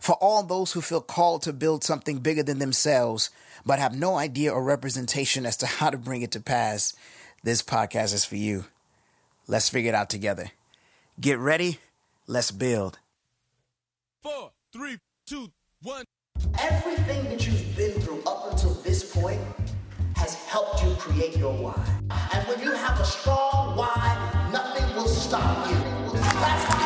For all those who feel called to build something bigger than themselves, but have no idea or representation as to how to bring it to pass, this podcast is for you. Let's figure it out together. Get ready. Let's build. Four, three, two, one. Everything that you've been through up until this point has helped you create your why. And when you have a strong why, nothing will stop you. That's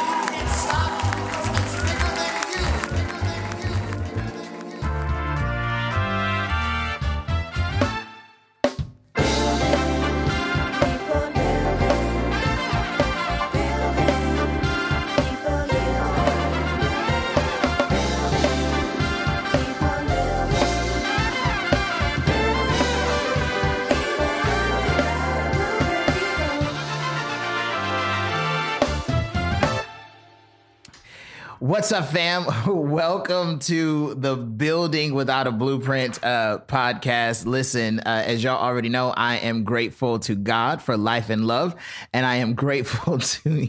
What's up, fam? Welcome to the Building Without a Blueprint uh, podcast. Listen, uh, as y'all already know, I am grateful to God for life and love, and I am grateful to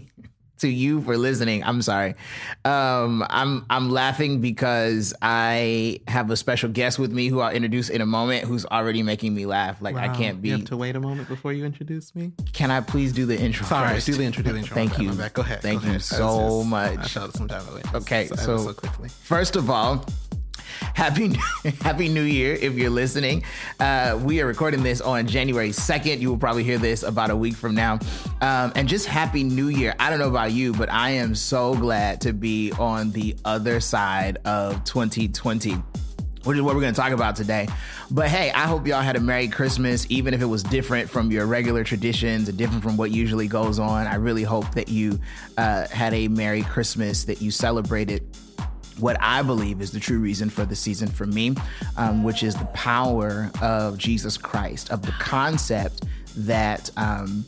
to you for listening. I'm sorry. Um, I'm I'm laughing because I have a special guest with me who I'll introduce in a moment, who's already making me laugh. Like I can't be. You have to wait a moment before you introduce me. Can I please do the intro? Sorry, first? do the intro. Do the intro. Thank bad, you. Go ahead. Thank go you ahead. so just- much. I felt some type of way. Okay, so, so, so quickly. First of all, happy happy New Year if you're listening. Uh, we are recording this on January 2nd. You will probably hear this about a week from now. Um, and just happy New Year. I don't know about you, but I am so glad to be on the other side of 2020 which is what we're going to talk about today. But hey, I hope y'all had a Merry Christmas, even if it was different from your regular traditions and different from what usually goes on. I really hope that you uh, had a Merry Christmas, that you celebrated what I believe is the true reason for the season for me, um, which is the power of Jesus Christ, of the concept that um,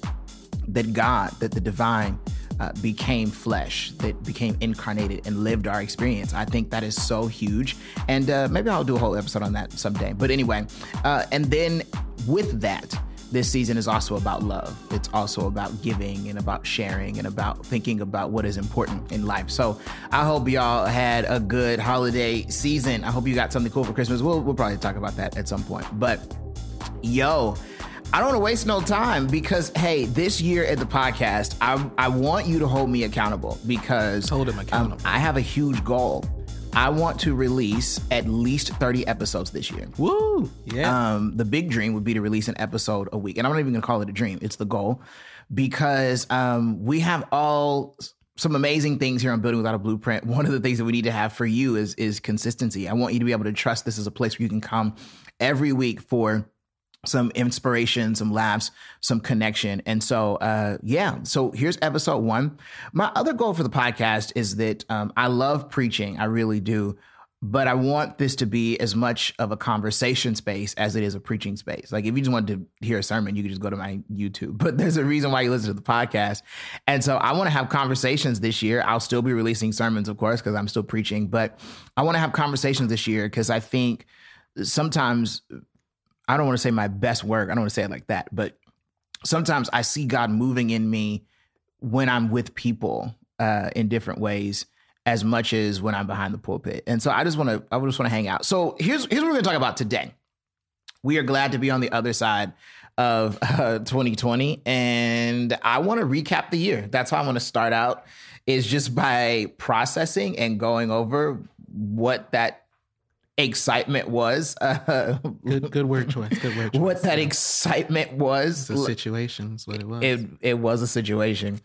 that God, that the divine uh, became flesh, that became incarnated and lived our experience. I think that is so huge. And uh, maybe I'll do a whole episode on that someday. But anyway, uh, and then with that, this season is also about love. It's also about giving and about sharing and about thinking about what is important in life. So I hope y'all had a good holiday season. I hope you got something cool for Christmas. We'll, we'll probably talk about that at some point. But yo, I don't want to waste no time because hey, this year at the podcast, I I want you to hold me accountable because Hold him um, accountable. I have a huge goal. I want to release at least 30 episodes this year. Woo! Yeah. Um, the big dream would be to release an episode a week. And I'm not even gonna call it a dream, it's the goal. Because um, we have all some amazing things here on Building Without a Blueprint. One of the things that we need to have for you is is consistency. I want you to be able to trust this is a place where you can come every week for some inspiration, some laughs, some connection. And so, uh, yeah, so here's episode one. My other goal for the podcast is that um, I love preaching, I really do. But I want this to be as much of a conversation space as it is a preaching space. Like, if you just wanted to hear a sermon, you could just go to my YouTube. But there's a reason why you listen to the podcast. And so I want to have conversations this year. I'll still be releasing sermons, of course, because I'm still preaching. But I want to have conversations this year because I think sometimes I don't want to say my best work. I don't want to say it like that, but sometimes I see God moving in me when I'm with people uh, in different ways as much as when I'm behind the pulpit. And so I just want to I just want to hang out. So here's here's what we're going to talk about today. We are glad to be on the other side of uh, 2020 and I want to recap the year. That's how I want to start out is just by processing and going over what that excitement was uh, good, good word choice. Good word choice. what that excitement was. It's a situation is what it was. It it was a situation.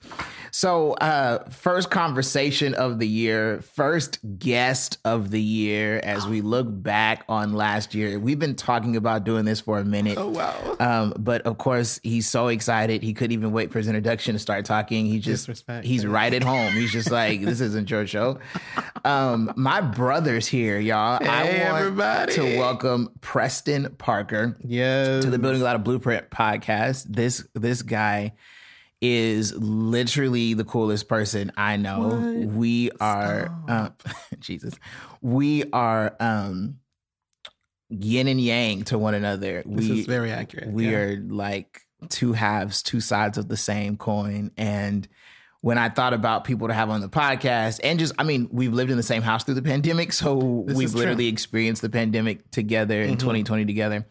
So, uh, first conversation of the year, first guest of the year. As we look back on last year, we've been talking about doing this for a minute. oh wow. Um, but of course, he's so excited he couldn't even wait for his introduction to start talking. He just Disrespect. he's right at home. He's just like, this isn't your show. Um, my brother's here, y'all. Hey, I want everybody. to welcome Preston Parker yes. to the Building a Lot of Blueprint podcast. This this guy is literally the coolest person I know. What? We are um, Jesus. We are um yin and yang to one another. This we is very accurate. we yeah. are like two halves, two sides of the same coin and when I thought about people to have on the podcast, and just, I mean, we've lived in the same house through the pandemic. So This we've is true. literally experienced the pandemic together in 2020 together.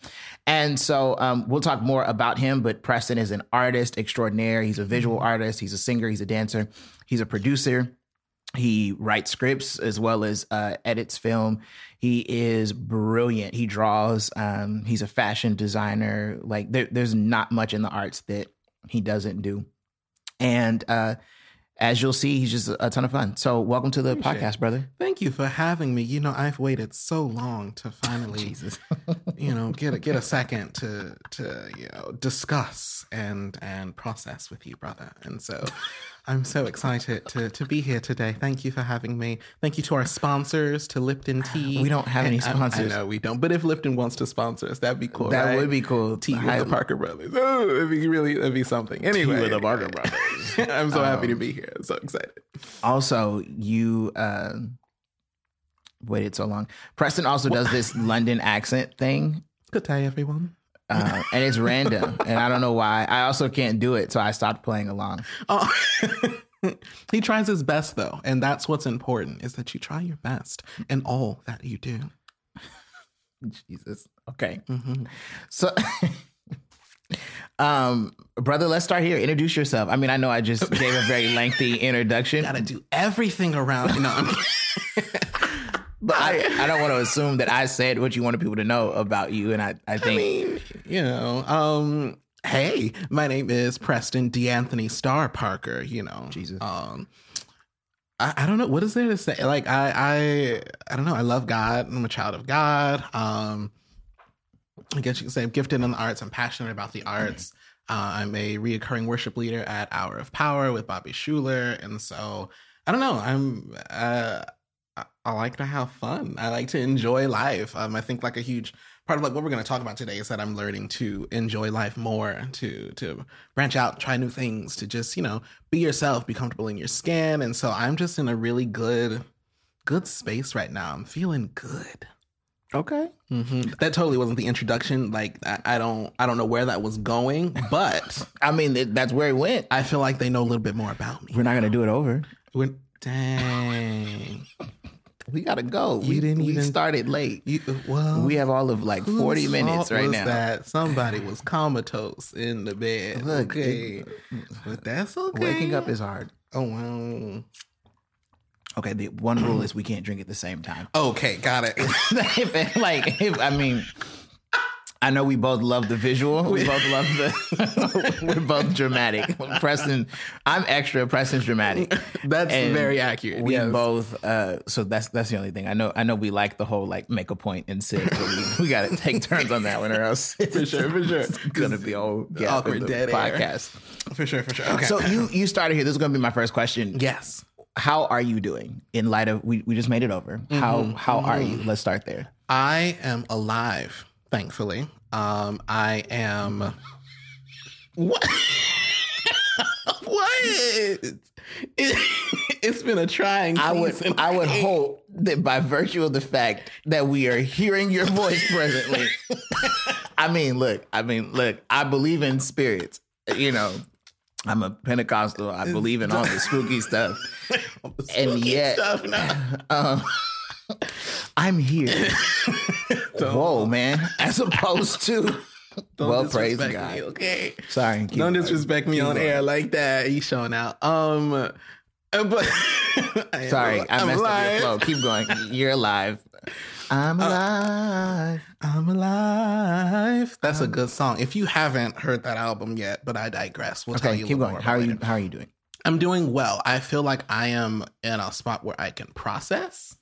And so um, we'll talk more about him, but Preston is an artist extraordinaire. He's a visual artist, he's a singer, he's a dancer, he's a producer. He writes scripts as well as uh, edits film. He is brilliant. He draws. Um, he's a fashion designer. Like there, there's not much in the arts that he doesn't do. And uh, as you'll see, he's just a ton of fun. So welcome to the Appreciate podcast, brother. Thank you for having me. You know, I've waited so long to finally, you know, get a, get a second to to you know discuss and and process with you, brother. And so, I'm so excited to to be here today. Thank you for having me. Thank you to our sponsors, to Lipton Tea. We don't have any And I- sponsors. I, know we don't, but if Lipton wants to sponsor us, that'd be cool. that right? would be cool. Tea with the Parker Brothers. Oh, it'd be really, it'd be something. Anyway, with the Parker Brothers. I'm so happy Um, to be here. I'm so excited. also you uh waited so long preston also does this london accent thing Good day, everyone. Uh, and it's random and i don't know why i also can't do it so i stopped playing along Oh. he tries his best though, and that's what's important is that you try your best in all that you do. jesus okay Mhm. so um brother let's start here introduce yourself i mean i know i just gave a very lengthy introduction Gotta do everything around. You know, but I, I don't want to assume that i said what you wanted people to know about you and i, I I think mean, you know, um, hey, my name is Preston DeAnthony Star Parker. You know, Jesus. Um, I, I don't know what is there to say. Like, I, I, I don't know. I love God. I'm a child of God. Um, I guess you could say I'm gifted in the arts. I'm passionate about the arts. Uh, I'm a reoccurring worship leader at Hour of Power with Bobby Schuller, and so I don't know. I'm uh, I, like to have fun. I like to enjoy life. Um, I think like a huge part of like what we're going to talk about today is that I'm learning to enjoy life more, to to branch out, try new things, to just you know be yourself, be comfortable in your skin, and so I'm just in a really good good space right now. I'm feeling good. okay hmm That totally wasn't the introduction. Like I, I don't, I don't know where that was going, but i mean th- that's where it went I feel like they know a little bit more about me. we're not gonna do it over When- dang, we gotta go You we didn't we even- started late you well, We have all of like 40 minutes right now. That somebody was comatose in the bed. Look, okay, but that's okay. Waking up is hard. oh well. Okay, the one rule is we can't drink at the same time. Okay, got it. Like, if, I mean, I know we both love the visual. We both love the. we're both dramatic. Preston, I'm extra. Preston's dramatic. That's And very accurate. We yes. both. Uh, so that's that's the only thing. I know. I know we like the whole like make a point and sit. But we, we got to take turns on that one, or else it's, For sure, for sure. It's gonna be a whole Awkward dead air. for sure, for sure. Okay. So you you started here. This is gonna be my first question. yes, how are you doing in light of we, we just made it over how Mm-hmm. how are you let's start there I am alive. Thankfully, um, I am. What? what? It, it's been a trying. i would season. i would hope that by virtue of the fact that we are hearing your voice presently i mean look i mean look i believe in spirits you know i'm a pentecostal i believe in all the spooky stuff and Spooky yet stuff now. um, i'm here whoa man as opposed to Don't well praise god me, okay. sorry Don't disrespect me on air like that. He's showing out. Um, uh, but I Sorry, al- I I'm messed up your flow. Keep going. You're alive. I'm Uh, alive. I'm alive. That's a good song. If you haven't heard that album yet, but I digress. We'll tell okay, you. keep going. How are about you? later. How are you doing? I'm doing well. I feel like I am in a spot where I can process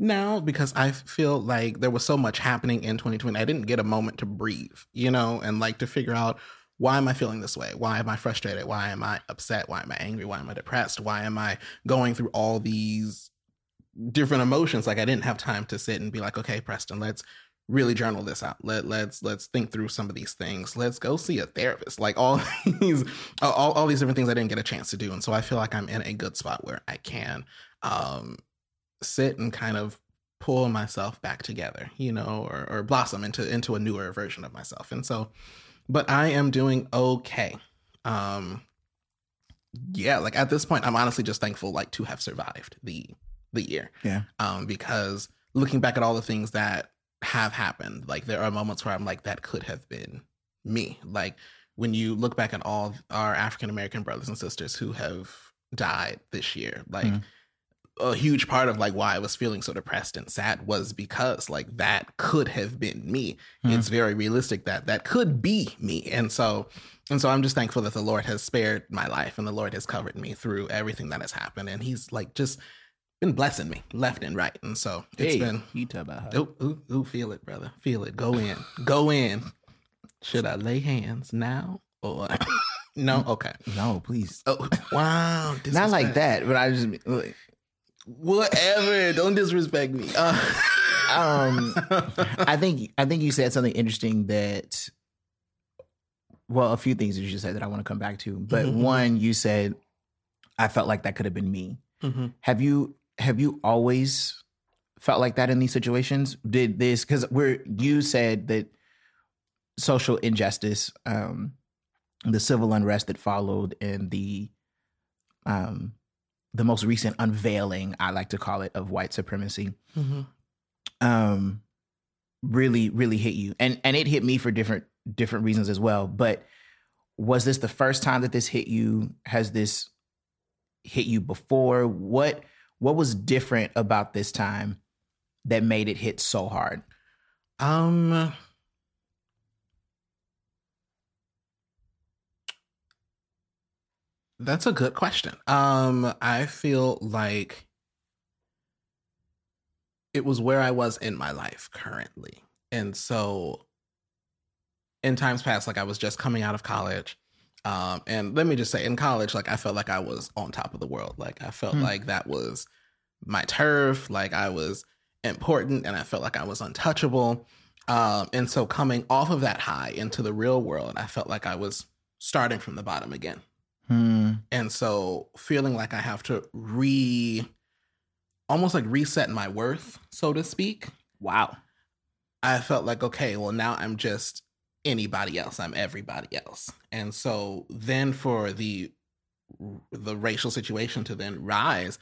now because I feel like there was so much happening in 2020. I didn't get a moment to breathe, you know, and like to figure out why am I feeling this way? Why am I frustrated? Why am I upset? Why am I angry? Why am I depressed? Why am I going through all these different emotions? Like I didn't have time to sit and be like, okay, Preston, let's really journal this out. Let let's let's think through some of these things. Let's go see a therapist. Like all these all, all these different things I didn't get a chance to do. And so I feel like I'm in a good spot where I can um sit and kind of pull myself back together, you know, or or blossom into into a newer version of myself. And so but I am doing okay. Um yeah, like at this point, I'm honestly just thankful like to have survived the the year. Yeah. Um, because looking back at all the things that have happened, like there are moments where I'm like, that could have been me. Like when you look back at all our African American brothers and sisters who have died this year, like Mm. A huge part of like why I was feeling so depressed and sad was because like that could have been me. Mm. It's very realistic that that could be me. And so and so I'm just thankful that the Lord has spared my life and the Lord has covered me through everything that has happened. And he's like just been blessing me left and right. And so it's been you talk about ooh, ooh, ooh, feel it, brother. Feel it. Go in. Go in. Should I lay hands now or no? Okay. No, please. Oh wow. Not like that, but I just Whatever. Don't disrespect me. Uh, um I think I think you said something interesting that well, a few things that you just said that I want to come back to. But Mhm. one, you said I felt like that could have been me. Mhm. Have you have you always felt like that in these situations? Did this because we're you said that social injustice, um, the civil unrest that followed, and the um, the most recent unveiling, I like to call it, of white supremacy, Mhm. um, really really hit you, and and it hit me for different different reasons as well. But was this the first time that this hit you? Has this hit you before? What what was different about this time that made it hit so hard? Um. That's a good question. Um, I feel like it was where I was in my life currently. And so in times past, like I was just coming out of college. Um, and let me just say, in college, like I felt like I was on top of the world. Like I felt Hmm. like that was my turf. Like I was important and I felt like I was untouchable. Um, and so coming off of that high into the real world, I felt like I was starting from the bottom again. Hmm. And so feeling like I have to re almost like reset my worth, so to speak. Wow. I felt like, okay, well, now I'm just anybody else. I'm everybody else. And so then for the the racial situation to then rise,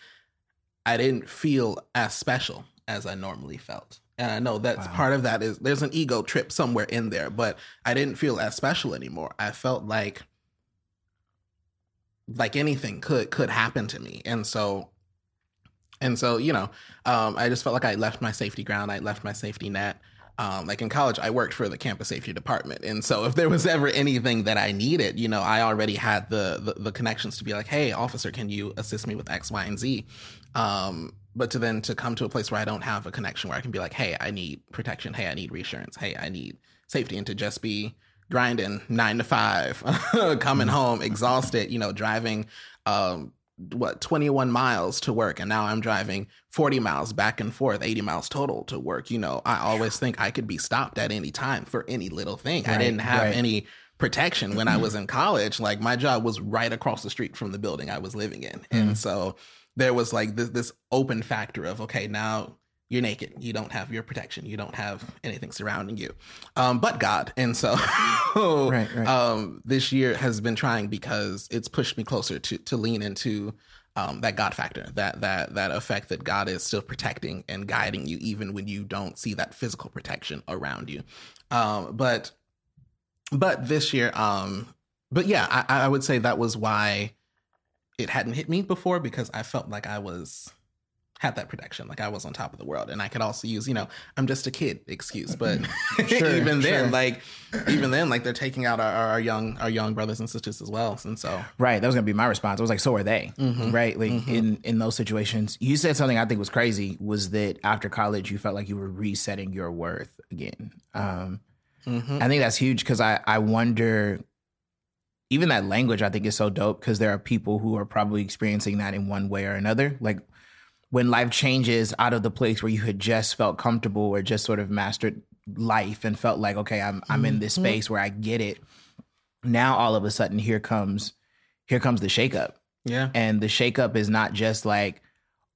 I didn't feel as special as I normally felt. And I know that's Wow. part of that is there's an ego trip somewhere in there, but I didn't feel as special anymore. I felt like like anything could could happen to me. And so and so, you know, um, I just felt like I left my safety ground. I left my safety net. Um, like in college, I worked for the campus safety department, and so if there was ever anything that I needed, you know, I already had the the, the connections to be like, "Hey, officer, can you assist me with X, Y, and Z?" Um, but to then to come to a place where I don't have a connection where I can be like, "Hey, I need protection. Hey, I need reassurance. Hey, I need safety," and to just be grinding nine to five, coming mm-hmm. home exhausted, you know, driving um, what 21 miles to work and now i'm driving 40 miles back and forth 80 miles total to work you know. I always think i could be stopped at any time for any little thing. I didn't have right. any protection when i was mm-hmm. in college. Like my job was right across the street from the building i was living in. And mm. so there was like this this open factor of okay now you're naked you don't have your protection you don't have anything surrounding you um, but god and so Right, right. um, this year has been trying because it's pushed me closer to to lean into um, that God factor, that that that effect that God is still protecting and guiding you, even when you don't see that physical protection around you. Um, but but this year, um, but yeah, I, I would say that was why it hadn't hit me before because I felt like I was had that protection, like I was on top of the world, and I could also use, you know, I'm just a kid excuse, but Sure, even then, sure. like even then, like they're taking out our, our young our young brothers and sisters as well, and so Right. That was gonna be my response. I was like, so are they. Mhm. Right. Like Mhm. in in those situations. You said something I think was crazy was that after college you felt like you were resetting your worth again. Um mhm. I think that's huge because I I wonder even that language I think is so dope because there are people who are probably experiencing that in one way or another. Like when life changes out of the place where you had just felt comfortable or just sort of mastered life and felt like okay I'm I'm in this Mhm. space where I get it. Now all of a sudden here comes here comes the shakeup yeah, and the shakeup is not just like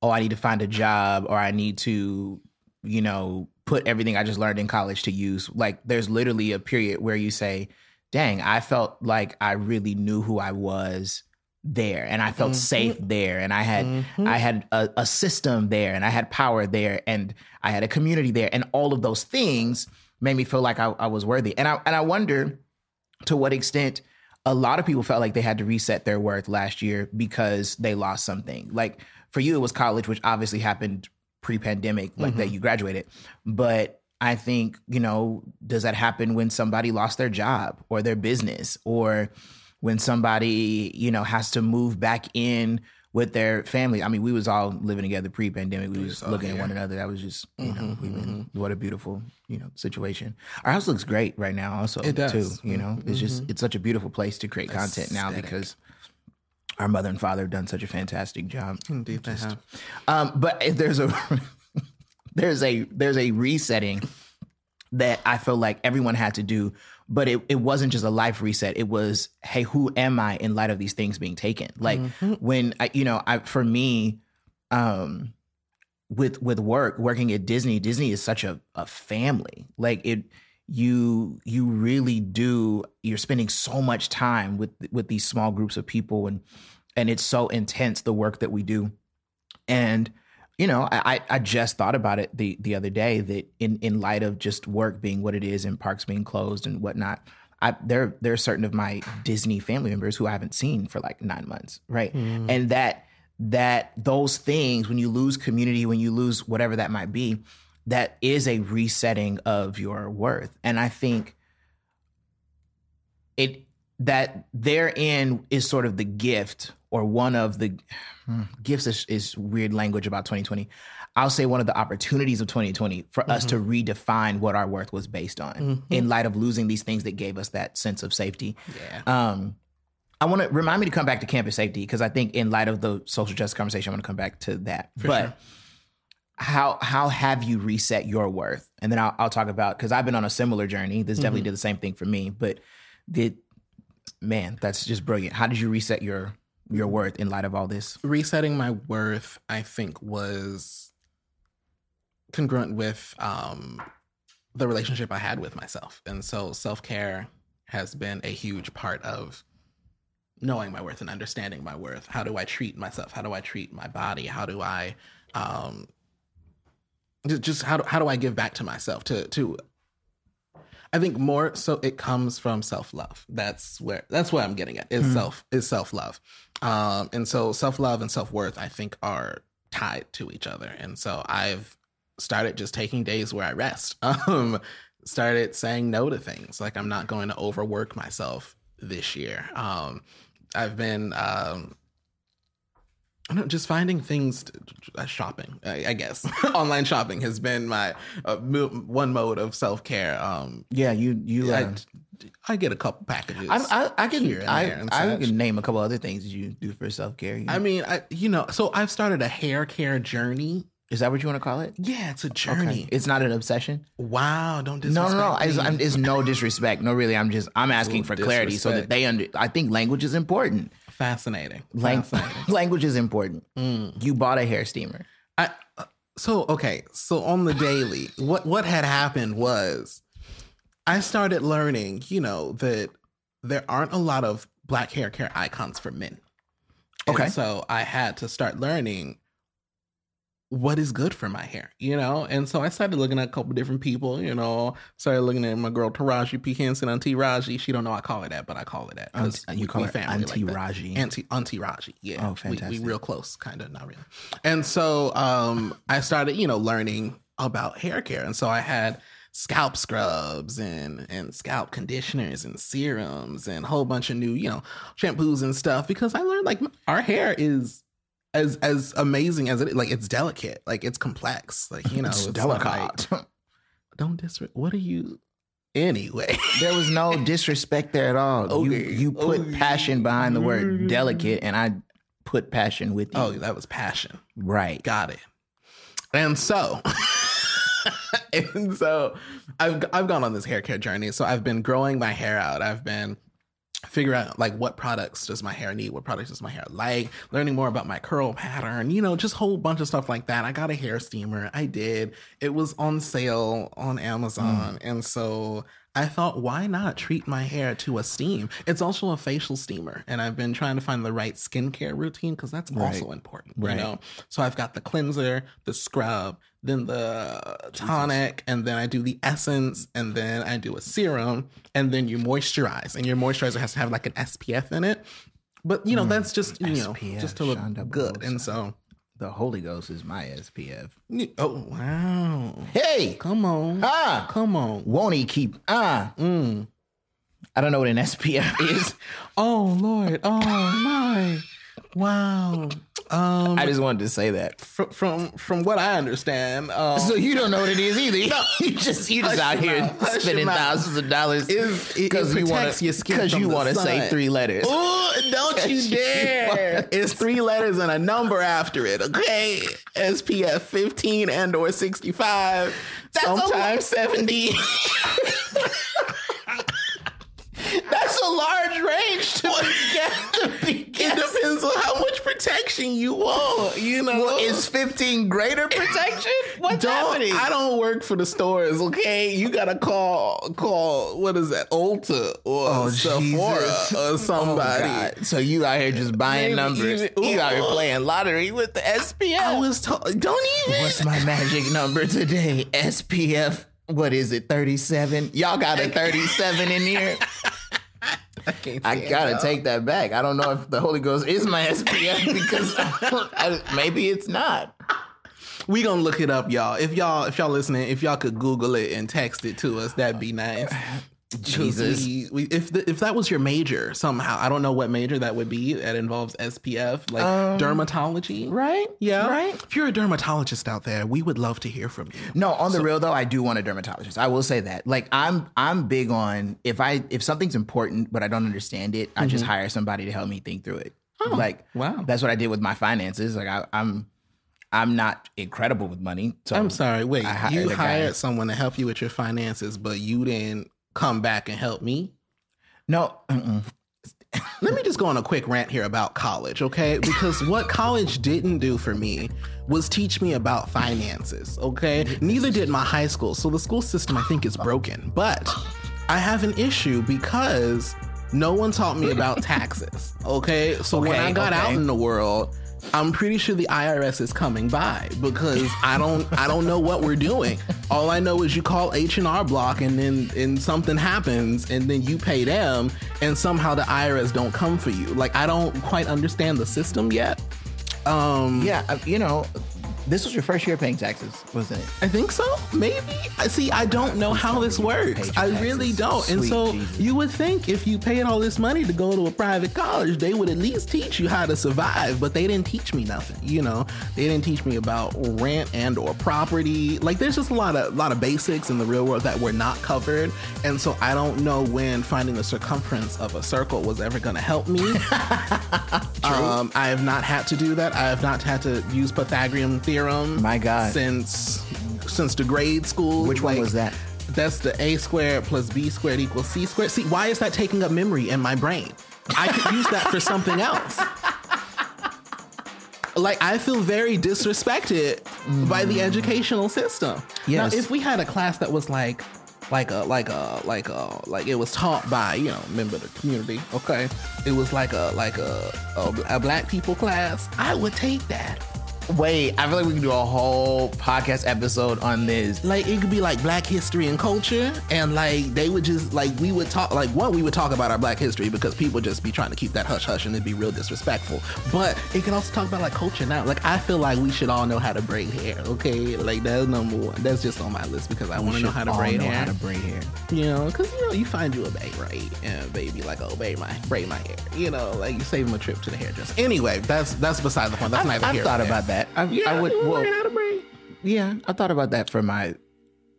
oh i need to find a job or i need to you know put everything i just learned in college to use like there's literally a period where you say dang i felt like i really knew who i was there and I felt mm-hmm. safe there and I had I had mm-hmm. a, a system there and I had power there and I had a community there and all of those things made me feel like I, I was worthy. And I and I wonder to what extent a lot of people felt like they had to reset their worth last year because they lost something. Like for you, it was college, which obviously happened pre-pandemic, like that mm-hmm. you graduated. But I think, you know, does that happen when somebody lost their job or their business or when somebody, you know, has to move back in with their family? I mean, we was all living together pre-pandemic. We was all looking at one another. That was just, you know, Mm-hmm, we've been, what a beautiful, you know, situation. Our house looks great right now also It does. too, you know. It's just it's such a beautiful place to create content now because our mother and father have done such a fantastic job. Indeed, they have. Um, but if there's a there's a there's a resetting that I feel like everyone had to do, but it, it wasn't just a life reset. It was, hey, who am I in light of these things being taken? Like when I, you know, I for me, um, with with work, working at Disney, Disney is such a, a family. Like it you you really do you're spending so much time with with these small groups of people and and it's so intense the work that we do and you know i i just thought about it the the other day that in in light of just work being what it is and parks being closed and whatnot I, there there are certain of my Disney family members who I haven't seen for like nine months, right? Hmm. And that that those things when you lose community, when you lose whatever that might be, that is a resetting of your worth. And I think it that therein is sort of the gift or one of the hmm, gifts is, is weird language about 2020 i'll say one of the opportunities of 2020 for us to redefine what our worth was based on in light of losing these things that gave us that sense of safety Yeah. um, I want to remind me to come back to campus safety because I think in light of the social justice conversation, I want to come back to that. but sure. how how have you reset your worth? And then I'll, I'll talk about because I've been on a similar journey. This definitely did the same thing for me. But did man, that's just brilliant. How did you reset your your worth in light of all this? resetting my worth i think was congruent with um the relationship i had with myself and so self-care has been a huge part of knowing my worth and understanding my worth how do i treat myself how do i treat my body how do i um ju- just how do, how do i give back to myself to to I think more so it comes from self love. That's where that's what I'm getting at. Is self is self love, um, and so self love and self worth I think are tied to each other. And so I've started just taking days where I rest. Um, started saying no to things like I'm not going to overwork myself this year. Um, I've been um, know, just finding things, to, uh, shopping, I, I guess. Online shopping has been my uh, one mode of self care. Um, Yeah, you you. I, Uh, I get a couple packages. I, I, I can I, I can name a couple other things you do for self care. I mean, I you know, so I've started a hair care journey. Is that what you want to call it? Yeah, it's a journey. It's not an obsession. Wow, don't No, disrespect no, no. It's, me. I'm, it's no disrespect. No, really. I'm just I'm asking for clarity so that they under. I think language is important. Fascinating. Lang- fascinating. language is important. Mm. You bought a hair steamer. I uh, so okay. So on the daily, what what had happened was I started learning, you know, that there aren't a lot of black hair care icons for men. And Okay. so I had to start learning what is good for my hair, you know? And so I started looking at a couple different people, you know, started looking at my girl Taraji P. Henson, Auntie Raji. She don't know I call her that, but I call her that. Auntie- you we- call we her family Auntie that. Raji. Auntie Auntie Raji. Yeah. Oh, We- We, real close, kind of, not really. And so um I started, you know, learning about hair care. And so I had scalp scrubs and and scalp conditioners and serums and a whole bunch of new, you know, shampoos and stuff because I learned like our hair is as as amazing as it is. Like it's delicate, like it's complex. Like, you know, It's not delicate. like- don't disrespect. What are you anyway? there was no disrespect there at all. You you put Okay. passion behind the word delicate, and I put passion with you. oh, that was passion. right. Got it. And so, and so, I've I've gone on this hair care journey. So I've been growing my hair out. I've been figuring out like what products does my hair need, what products does my hair like, learning more about my curl pattern. You know, just a whole bunch of stuff like that. I got a hair steamer. I did. It was on sale on Amazon, mm. and so I thought, why not treat my hair to a steam? It's also a facial steamer, and I've been trying to find the right skincare routine because that's also important. Right. You know, so I've got the cleanser, the scrub, then the tonic, and then I do the essence, and then I do a serum, and then you moisturize, and your moisturizer has to have like an SPF in it. But you know, that's just you know, just to look Shonda good, Bosa. and so. The Holy Ghost is my SPF. Oh wow! Hey, Come on, ah, come on. won't he keep ah? Mm. I don't know what an SPF is. Oh Lord! Oh my! Wow. Um, I just wanted to say that. from from from what I understand, uh, So you don't know what it is either. you just you just out here mouth. Spending thouses of dollars Is- it- it because you want to because you want to say three letters. Ooh, don't you dare! it's three letters and a number after it. Okay, SPF fifteen and or sixty five. Sometimes seventy. That's a large range to get It depends on how much protection you want. You know, Well, is 15 greater protection? What's don't, happening? I don't work for the stores, okay? You gotta call call what is that, Ulta or Oh, Sephora Jesus. or oh, somebody. Oh, So you out here just buying Maybe numbers. even- you out here playing lottery with the SPF. I was told, don't even. What's my magic number today? SPF. What is it? 37? Y'all got a 37 in here? I, I gotta y'all. take that back. I don't know if the Holy Ghost is my SPF because I, maybe it's not. We gonna look it up, y'all. If y'all if y'all listening, if y'all could Google it and text it to us, that'd be nice. Jesus. we, we, if the, if that was your major somehow, I don't know what major that would be. That involves SPF, like um, dermatology, Right? Yeah, Right? If you're a dermatologist out there, we would love to hear from you. No, on the real though, I do want a dermatologist. I will say that. Like I'm I'm big on if I if something's important but I don't understand it, I just mm-hmm. hire somebody to help me think through it. Oh, like wow. That's what I did with my finances. Like I, I'm I'm not incredible with money. So I'm sorry. Wait, hired you guy. hired someone to help you with your finances, but you didn't come back and help me. No, mm-mm. Let me just go on a quick rant here about college, okay? Because what college didn't do for me was teach me about finances, okay? Neither did my high school. So the school system, I think, is broken. But I have an issue because no one taught me about taxes, okay? So when I got out in the world, I'm pretty sure the IRS is coming by because I don't I don't know what we're doing. All I know is you call H and R Block and then and something happens and then you pay them and somehow the IRS don't come for you. Like I don't quite understand the system yet. Um yeah, uh, you know, this was your first year paying taxes, wasn't it? I think so. Maybe. I see. I don't know how this works. I really don't. and Sweet so Jesus. you would think if you paid all this money to go to a private college, they would at least teach you how to survive. But they didn't teach me nothing. You know, they didn't teach me about rent and or property. Like there's just a lot of lot of basics in the real world that were not covered. And so I don't know when finding the circumference of a circle was ever going to help me. Um, I have not had to do that. I have not had to use Pythagorean theorem. My God. Since since the grade school. Which one was that? That's the a squared plus b squared equals c squared. See, why is that taking up memory in my brain? I could use that for something else. Like I feel very disrespected by the educational system. Yes. Now, if we had a class that was like, like a, like a, like a, like it was taught by you know member of the community. Okay, it was like a, like a, a, a black people class. I would take that. Wait, I feel like we can do a whole podcast episode on this. Like it could be like Black history and culture, and like they would just like we would talk like one we would talk about our Black history because people just be trying to keep that hush hush and it'd be real disrespectful. But it can also talk about like culture now. Like I feel like we should all know how to braid hair. Okay, like that's number one. That's just on my list because I want to know how to braid know hair. how to braid hair. you know, because you know you find you a babe, right? And baby like oh braid my braid my hair. You know, like you save him a trip to the hairdresser. Anyway, that's that's beside the point. That's I've, neither I've here thought about that. I've, Yeah, I would. Well, learn how to yeah, I thought about that for my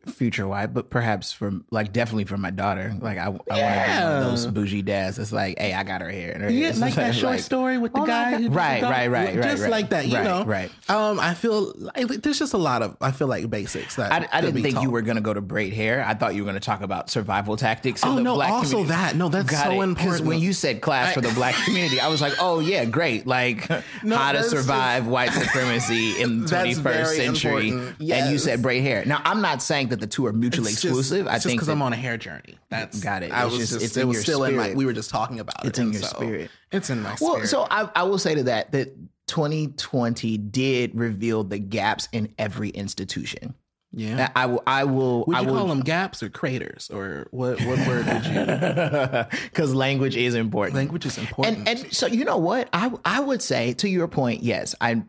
future wife, but perhaps for like definitely for my daughter. Like I, I want to be one of those bougie dads. It's like, hey, I got her hair. And her Yeah, like that short like- story with the Oh guy. Who just Right, right, right, right, Just right. like that, you Right, know. right. Um, I feel like there's just a lot of I feel like basics that I, I didn't think you were going to go to braid hair. I thought you were going to talk about survival tactics. In Oh the no! Also community. that no, that's Got so it. important. when you said class for the black community, I was like, oh yeah, great. Like No, how to survive white supremacy in the That's 21st very century. And you said braid hair. Now I'm not saying that the two are mutually It's just- exclusive. I it's just think because I'm on a hair journey. That's Got it. I It's was just- just, it's it was still in my. We were just talking about It's it. It's in your so spirit. It's in my spirit. Well, spirit. so I, I will say to that that 2020 did reveal the gaps in every institution. yeah. I will. I will. Would I you will, call them gaps or craters or what? What word would you? because language is important. Language is important. and and so you know what I I would say to your point. Yes, I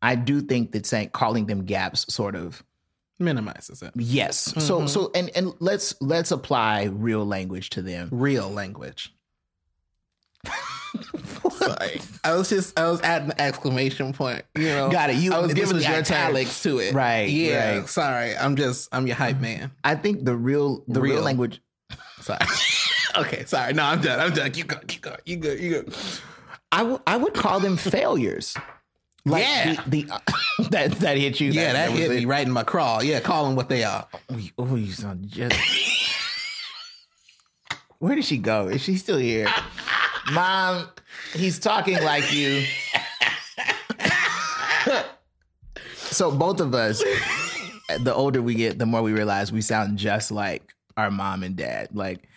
I do think that saying calling them gaps sort of minimizes it. yes. So mm-hmm. so and and let's let's apply real language to them. Real language. Sorry, I was just I was adding an exclamation point. You know, Got it. You- I was giving the your italics to it. Right, Yeah. right. Sorry, I'm just I'm your hype man. I think the real the real, Real. language. Sorry. okay. Sorry. No, I'm done. I'm done. You go. Keep going. You go. You go. I would I would call them failures. Like Yeah. the, the uh, that that hit you. Yeah, that, was hit it. me right in my crawl. Yeah, call them what they are. Oh, you sound just. Where did she go? Is she still here? Mom, he's talking like you. so both of us, the older we get, the more we realize we sound just like our mom and dad. Like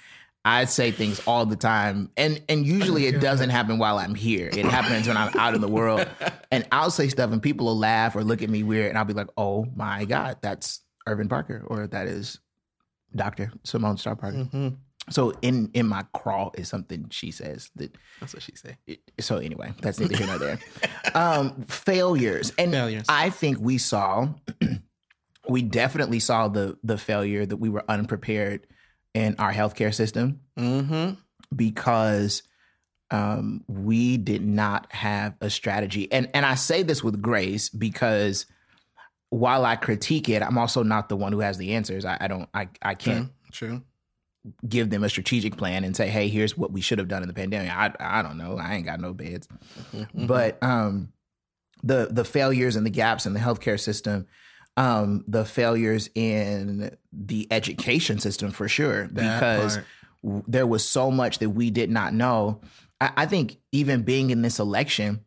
I say things all the time, and and usually it doesn't happen while I'm here. It happens when I'm out in the world, and I'll say stuff, and people will laugh or look at me weird, and I'll be like, "Oh my god, that's Irvin Parker," or "That is Doctor Simone Star Parker." Mm-hmm. So in in my crawl is something she says that. That's what she said. So anyway, that's neither here nor there. Um, failures, and Failures. I think we saw, we definitely saw the the failure that we were unprepared in our healthcare system Mm-hmm. because um, we did not have a strategy. And and I say this with grace because while I critique it, I'm also not the one who has the answers. I, I don't. I I can't True. True. give them a strategic plan and say, "Hey, here's what we should have done in the pandemic." I I don't know. I ain't got no beds, Mm-hmm. but um, the the failures and the gaps in the healthcare system, um, the failures in the education system for sure, That because part. there was so much that we did not know. I, I think even being in this election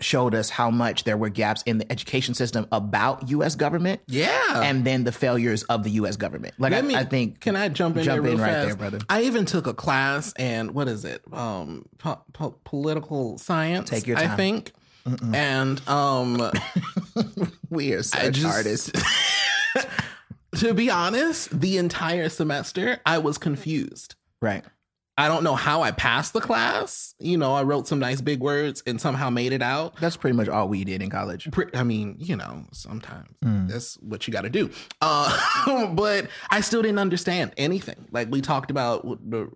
showed us how much there were gaps in the education system about U.S. government. Yeah. And then the failures of the U.S. government. Like I, Let me- I think Can I jump in Jump in right fast? there, brother. I even took a class and what is it? Um, po- po- political science. Take your time. I time. Think. And um, we are such just- artists. to be honest, the entire semester I was confused. Right. I don't know how I passed the class. You know, I wrote some nice big words and somehow made it out. That's pretty much all we did in college. I mean, you know, sometimes Mm. that's what you got to do. Uh, but I still didn't understand anything. Like we talked about the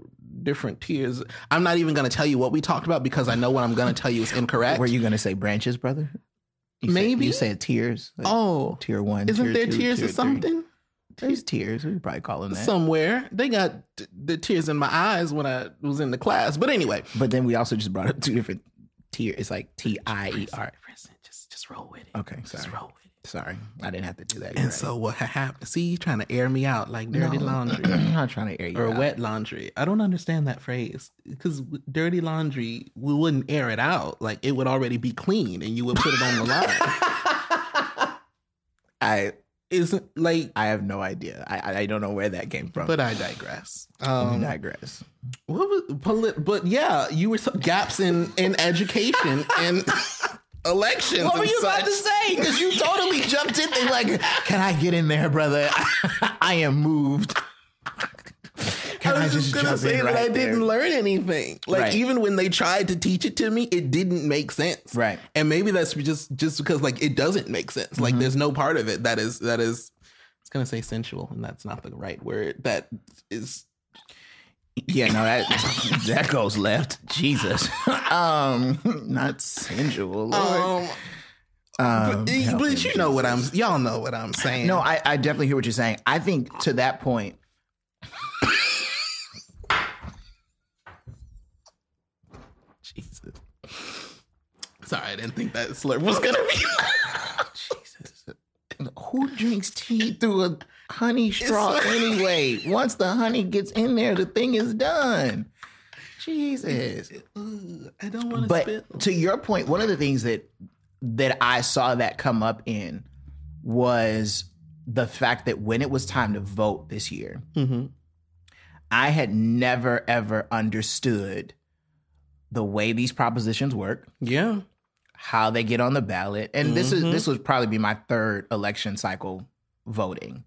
different tiers. I'm not even going to tell you what we talked about because I know what I'm going to tell you is incorrect. Were you going to say branches, brother? You Maybe. You said tiers. like oh, tier one. isn't tier there two, tiers tier or three. There's tears. We probably call them that. Somewhere they got t- the tears in my eyes when I was in the class. But anyway, but then we also just brought up two different tiers. It's like T I E R. just just roll with it. Okay, Just sorry. roll with it. Sorry, I didn't have to do that. And so what ha- happened? See, you trying to air me out like dirty laundry. I'm not trying to air you out. or out. wet laundry. I don't understand that phrase because dirty laundry, we wouldn't air it out. Like it would already be clean and you would put it on the line. I Isn't like, I have no idea. I I- don't know where that came from. but I digress. Um, digress. what was, polit- but yeah, you were so, gaps in in education and elections. What were you about to say? Because you totally jumped in there like, can I get in there, brother? I am moved. I was just gonna jump in say that I didn't learn anything. Like Right. even when they tried to teach it to me, it didn't make sense. Right. And maybe that's just just because like it doesn't make sense. Mm-hmm. Like there's no part of it that is that is. It's gonna say sensual, and that's not the right word. That is Yeah, no, that that goes left. Jesus. um, not sensual. Lord. um. Um, but, but you know what I'm. Y'all know what I'm saying. No, I, I definitely hear what you're saying. I think to that point, Sorry, I didn't think that slurp was gonna be. Jesus, who drinks tea through a honey straw anyway? Once the honey gets in there, the thing is done. Jesus. I don't want to But spit. to your point, one of the things that that I saw that come up in was the fact that when it was time to vote this year, Mm-hmm. I had never ever understood the way these propositions work, Yeah. How they get on the ballot. And this is Mhm. this would probably be my third election cycle voting.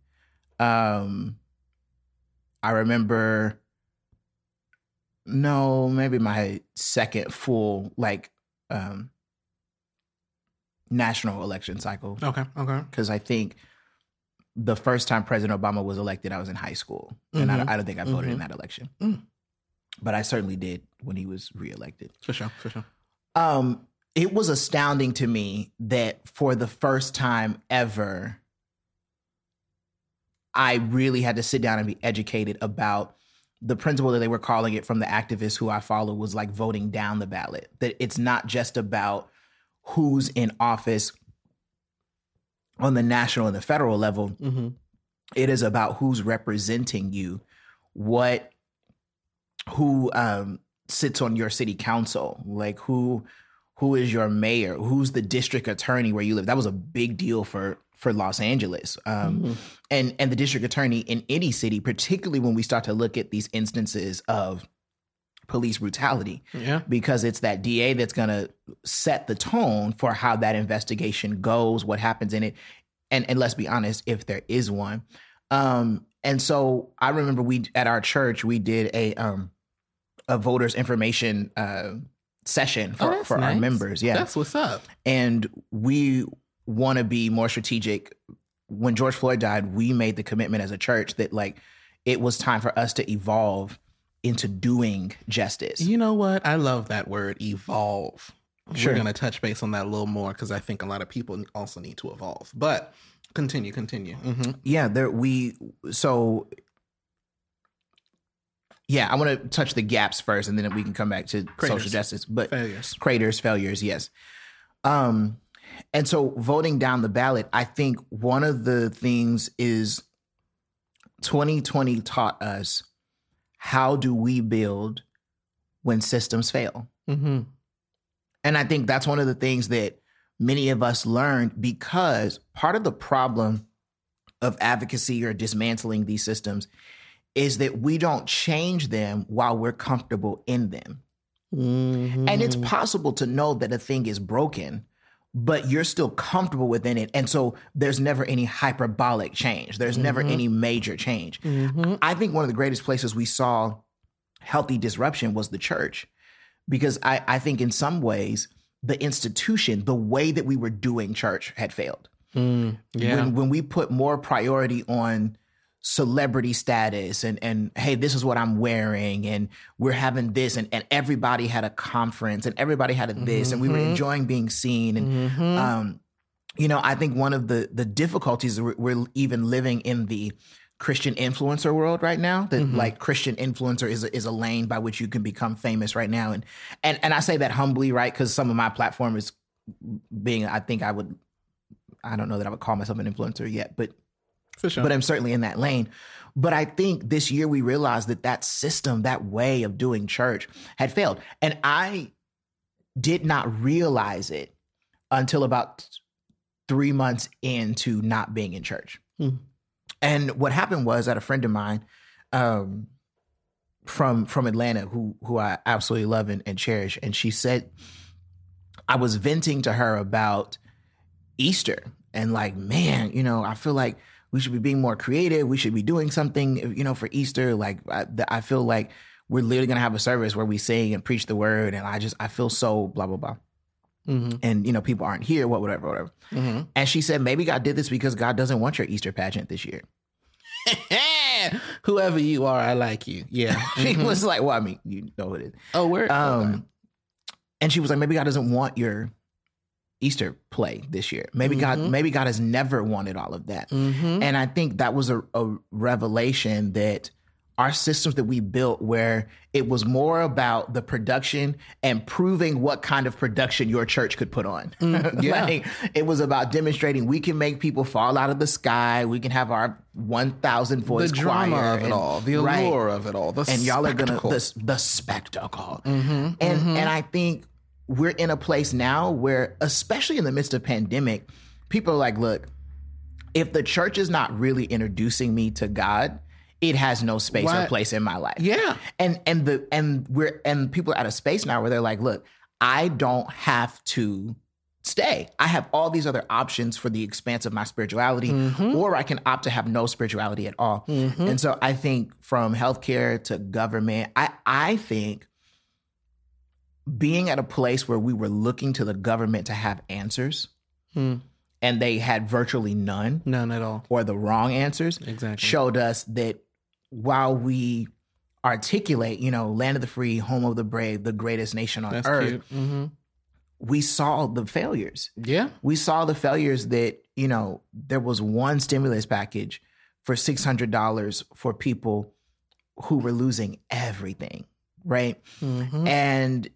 Um I remember no, maybe my second full like um national election cycle Okay. Okay. because I think the first time President Obama was elected, I was in high school, and Mhm. I, I don't think I voted in Mhm. that election, Mm. but I certainly did when he was reelected. For sure. For sure. Um, it was astounding to me that for the first time ever, I really had to sit down and be educated about the principle that they were calling it from the activists who I follow was like voting down the ballot. That it's not just about who's in office on the national and the federal level. Mm-hmm. It is about who's representing you, what who um sits on your city council, like who who is your mayor, who's the district attorney where you live. That was a big deal for for Los Angeles. Um Mhm. and and the district attorney in any city, particularly when we start to look at these instances of police brutality, Yeah. because it's that DA that's going to set the tone for how that investigation goes, what happens in it, and and let's be honest, if there is one. Um, and so I remember we at our church we did a um a voters information uh session Oh, for, that's for our members. Yeah, That's what's up. and we want to be more strategic. When George Floyd died, we made the commitment as a church that like it was time for us to evolve into doing justice. You know what? I love that word, evolve. Sure. We're going to touch base on that a little more because I think a lot of people also need to evolve. But continue, continue. Mm-hmm. yeah there we so yeah i want to touch the gaps first and then we can come back to social justice but Failures. craters failures yes um and so voting down the ballot i think one of the things is 2020 taught us how do we build when systems fail Mm-hmm. and I think that's one of the things that many of us learned because part of the problem of advocacy or dismantling these systems is that we don't change them while we're comfortable in them. Mm-hmm. And it's possible to know that a thing is broken, but you're still comfortable within it. And so there's never any hyperbolic change, there's never any major change. Mm-hmm. I think one of the greatest places we saw healthy disruption was the church. Because I, I think in some ways, the institution, the way that we were doing church had failed. Mm, yeah. When when we put more priority on celebrity status and and hey, this is what I'm wearing, and we're having this, and, and everybody had a conference and everybody had a this, and we were Mhm. enjoying being seen. And Mhm. um, you know, I think one of the the difficulties we're, we're even living in the Christian influencer world right now. That Mhm. like Christian influencer is a, is a lane by which you can become famous right now, and and and I say that humbly, right? Because some of my platform is being, I think I would, I don't know that I would call myself an influencer yet, but sure. but I'm certainly in that lane. But I think this year we realized that that system, that way of doing church had failed. And I did not realize it until about three months into not being in church. Hmm. And what happened was that a friend of mine um, from from Atlanta, who who I absolutely love and, and cherish, and she said, I was venting to her about Easter and like, man, you know, I feel like we should be being more creative. We should be doing something, you know, for Easter. Like, I, I feel like we're literally gonna have a service where we sing and preach the word, and I just I feel so blah blah blah. mm-hmm. And you know, people aren't here, what whatever, whatever. Mm-hmm. And she said maybe God did this because God doesn't want your Easter pageant this year. Whoever you are, I like you. Yeah. She Mhm. was like, well, I mean, you know what it is. Oh, where? Um, and she was like, maybe God doesn't want your Easter play this year. Maybe God, Mhm. maybe God has never wanted all of that. mm-hmm. And I think that was a, a revelation that our systems that we built, where it was more about the production and proving what kind of production your church could put on. Mm, yeah. like, it was about demonstrating we can make people fall out of the sky. We can have our 1,000 the voice drama choir of it and- all, the right. allure of it all, the and y'all are gonna spectacle. the, the spectacle Mm-hmm. and and I think we're in a place now where, especially in the midst of pandemic, people are like, look, if the church is not really introducing me to God, it has no space or place in my life. Yeah. And and the and we're and people are at a space now where they're like, look, I don't have to stay. I have all these other options for the expanse of my spirituality, mm-hmm. or I can opt to have no spirituality at all. Mm-hmm. And so I think from healthcare to government, I I think being at a place where we were looking to the government to have answers Hmm. and they had virtually none None at all. or the wrong answers Exactly. showed us that while we articulate, you know, land of the free, home of the brave, the greatest nation on That's earth, cute. hmm we saw the failures. Yeah. We saw the failures that, you know, there was one stimulus package for $600 for people who were losing everything, right? Mhm. And,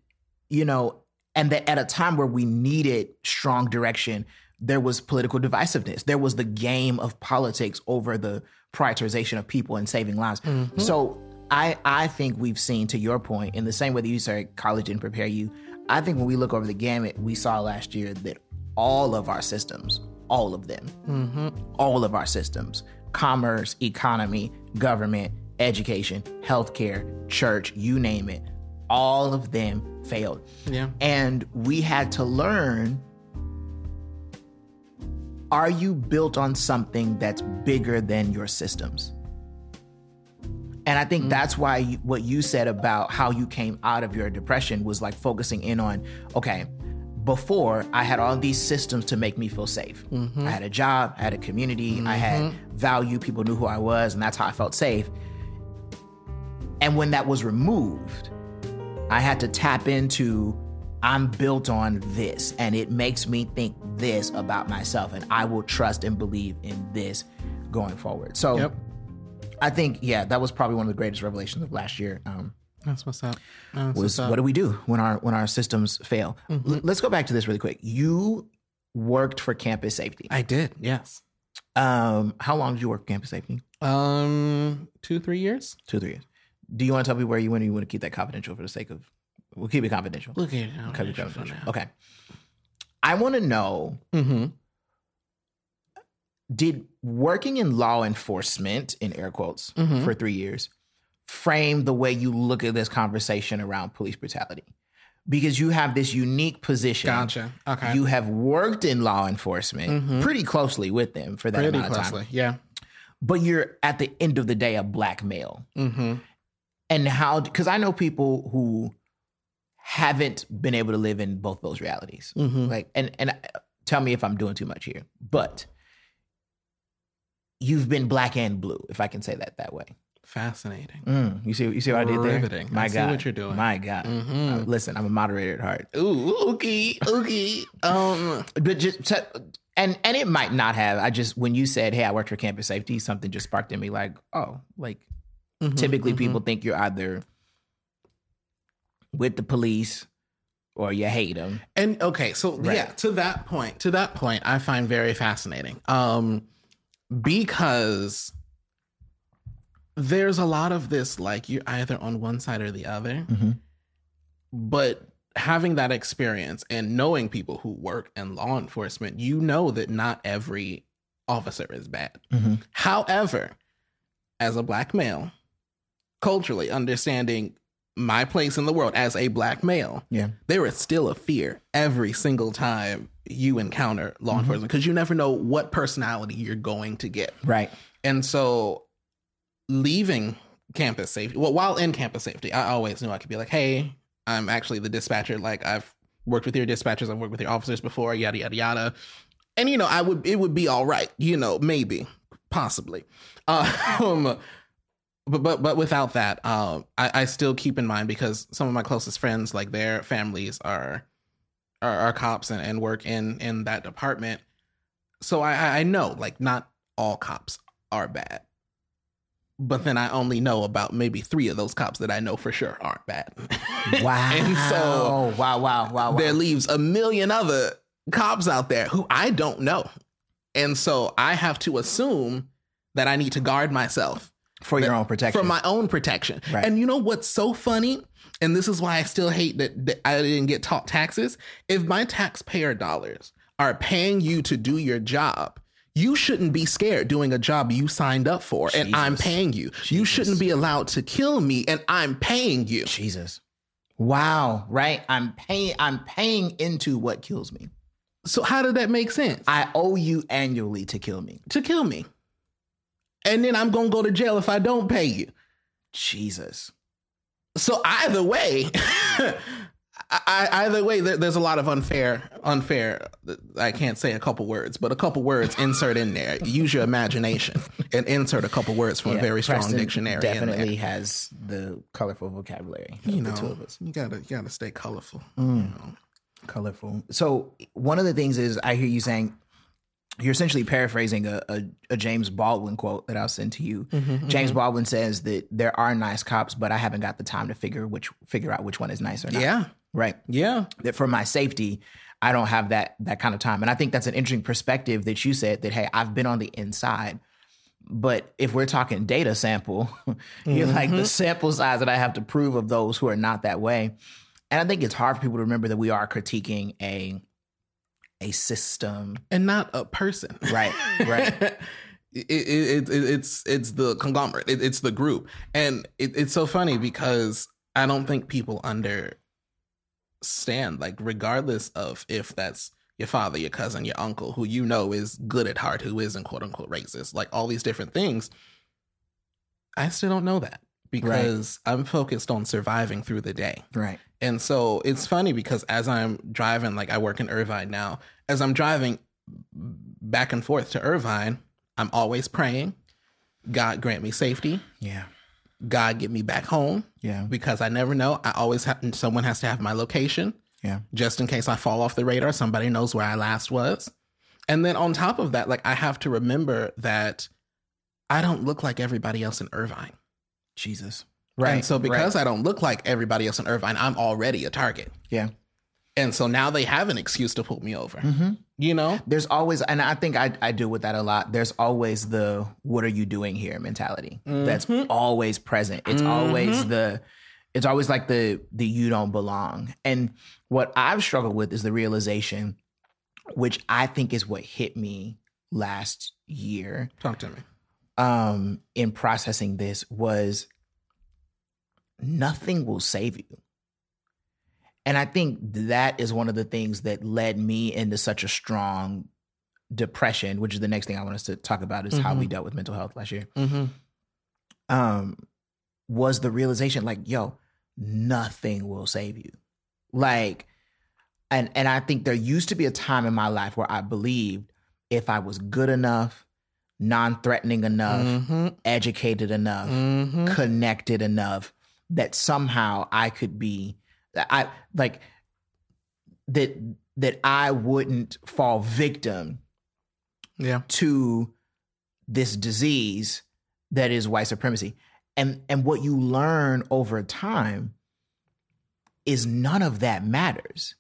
you know, and that at a time where we needed strong direction, there was political divisiveness. There was the game of politics over the prioritization of people and saving lives. Mm-hmm. So I I think we've seen, to your point, in the same way that you said college didn't prepare you, I think when we look over the gamut, we saw last year that all of our systems, all of them, mm-hmm. all of our systems, commerce, economy, government, education, healthcare, church, you name it, all of them failed. Yeah. And we had to learn are you built on something that's bigger than your systems? And I think mm. that's why you, what you said about how you came out of your depression was like focusing in on okay, before I had all these systems to make me feel safe. Mm-hmm. I had a job, I had a community, I had mm-hmm. value, people knew who I was, and that's how I felt safe. And when that was removed, I had to tap into I'm built on this and it makes me think this about myself and I will trust and believe in this going forward. So Yep. I think yeah, that was probably one of the greatest revelations of last year. Um, That's what's up. That's was what's up. what do we do when our when our systems fail? L- let's go back to this really quick. You worked for campus safety. I did. Yes. Um, how long did you work for campus safety? Um, two, three years. Two, three years. Do you want to tell me where you went? Or you want to keep that confidential for the sake of? We'll keep it confidential. It. Keep it confidential. Okay. I want to know Mm-hmm. did working in law enforcement in air quotes Mhm. for three years frame the way you look at this conversation around police brutality because you have this unique position Gotcha. Okay. you have worked in law enforcement Mhm. pretty closely with them for that Pretty amount of time. Yeah. but you're at the end of the day a black male Mm-hmm. And how because i know people who haven't been able to live in both those realities Mm-hmm. like and and uh, tell me if i'm doing too much here but you've been black and blue if i can say that that way Fascinating. Mm, you see you see what i did there my I see god what you're doing. my god Mhm. Uh, listen i'm a moderator at heart Ooh, okay, okay. Um, but just to, and and it might not have i just when you said hey i worked for campus safety something just sparked in me like oh like mhm, typically mhm. people think you're either with the police or you hate them And okay, so Right. yeah, to that point, to that point, I find very fascinating. Um, because there's a lot of this, like you're either on one side or the other. Mhm. But having that experience and knowing people who work in law enforcement, you know that not every officer is bad. Mhm. However, as a black male, culturally understanding my place in the world as a black male, yeah there is still a fear every single time you encounter law Mm-hmm. enforcement because you never know what personality you're going to get. right And so leaving campus safety, well, while in campus safety, I always knew I could be like, hey, I'm actually the dispatcher. Like I've worked with your dispatchers, I've worked with your officers before, yada, yada, yada. And, you know, I would, it would be all right, you know, maybe, possibly. Um, but, but, but without that, um, I, I still keep in mind because some of my closest friends, like their families are, are, are cops and, and work in, in that department. So I, I I know like not all cops are bad. But then I only know about maybe three of those cops that I know for sure aren't bad. wow and so wow wow wow wow there leaves a million other cops out there who I don't know. And so I have to assume that I need to guard myself for your own protection for my own protection. Right. And you know what's so funny? And this is why I still hate that, that I didn't get taught taxes. If my taxpayer dollars are paying you to do your job, You shouldn't be scared doing a job you signed up for and I'm paying you. You shouldn't be allowed to kill me and I'm paying you. Jesus. Wow, right? I'm paying I'm paying into what kills me. So how did that make sense? I owe you annually to kill me. to kill me. And then I'm going to go to jail if I don't pay you. Jesus. So either way, I, either way, there, there's a lot of unfair, unfair. I can't say a couple words, but a couple words insert in there. Use your imagination and insert a couple words from a very strong Preston dictionary. Definitely has the colorful vocabulary. You know, the two of us. you gotta, you gotta stay colorful. Mm. colorful. So one of the things is I hear you saying you're essentially paraphrasing a, a, a James Baldwin quote that I'll send to you. Mm-hmm, James Baldwin says that there are nice cops, but I haven't got the time to figure which figure out which one is nice or not. Yeah, Right. yeah. That for my safety, I don't have that that kind of time. And I think that's an interesting perspective that you said that hey, I've been on the inside. But if we're talking data sample, you're like Mm-hmm. the sample size that I have to prove of those who are not that way. And I think it's hard for people to remember that we are critiquing a a system. And not a person. Right. Right. it, it, it, it's it's the conglomerate. It, it's the group, and it, it's so funny because I don't think people understand. Like, regardless of if that's your father, your cousin, your uncle, who you know is good at heart, who isn't quote unquote racist, like all these different things, I still don't know that because I'm focused on surviving through the day. right. And so it's funny because as I'm driving, like I work in Irvine now, as I'm driving back and forth to Irvine, I'm always praying, God grant me safety, Yeah. God get me back home Yeah. because I never know. I always have someone has to have my location Yeah. just in case I fall off the radar. Somebody knows where I last was. And then on top of that, like I have to remember that I don't look like everybody else in Irvine. Jesus. And so because right. I don't look like everybody else in Irvine, I'm already a target. yeah. And so now they have an excuse to pull me over. Mm-hmm. You know? There's always, and I think I, I do with that a lot. There's always the "What are you doing here?" mentality. That's mm-hmm. always present. It's mm-hmm. always the, it's always like the the you don't belong. And what I've struggled with is the realization, which I think is what hit me last year, Talk to me. um, in processing this was nothing will save you. And I think that is one of the things that led me into such a strong depression, which is the next thing I want us to talk about is how we dealt with mental health last year. Mm-hmm. Um, was the realization like, yo, nothing will save you. Like, and and I think there used to be a time in my life where I believed if I was good enough, non-threatening enough, Mm-hmm. educated enough, Mm-hmm. connected enough that somehow I could be I like that that I wouldn't fall victim Yeah. to this disease that is white supremacy. And and what you learn over time is none of that matters.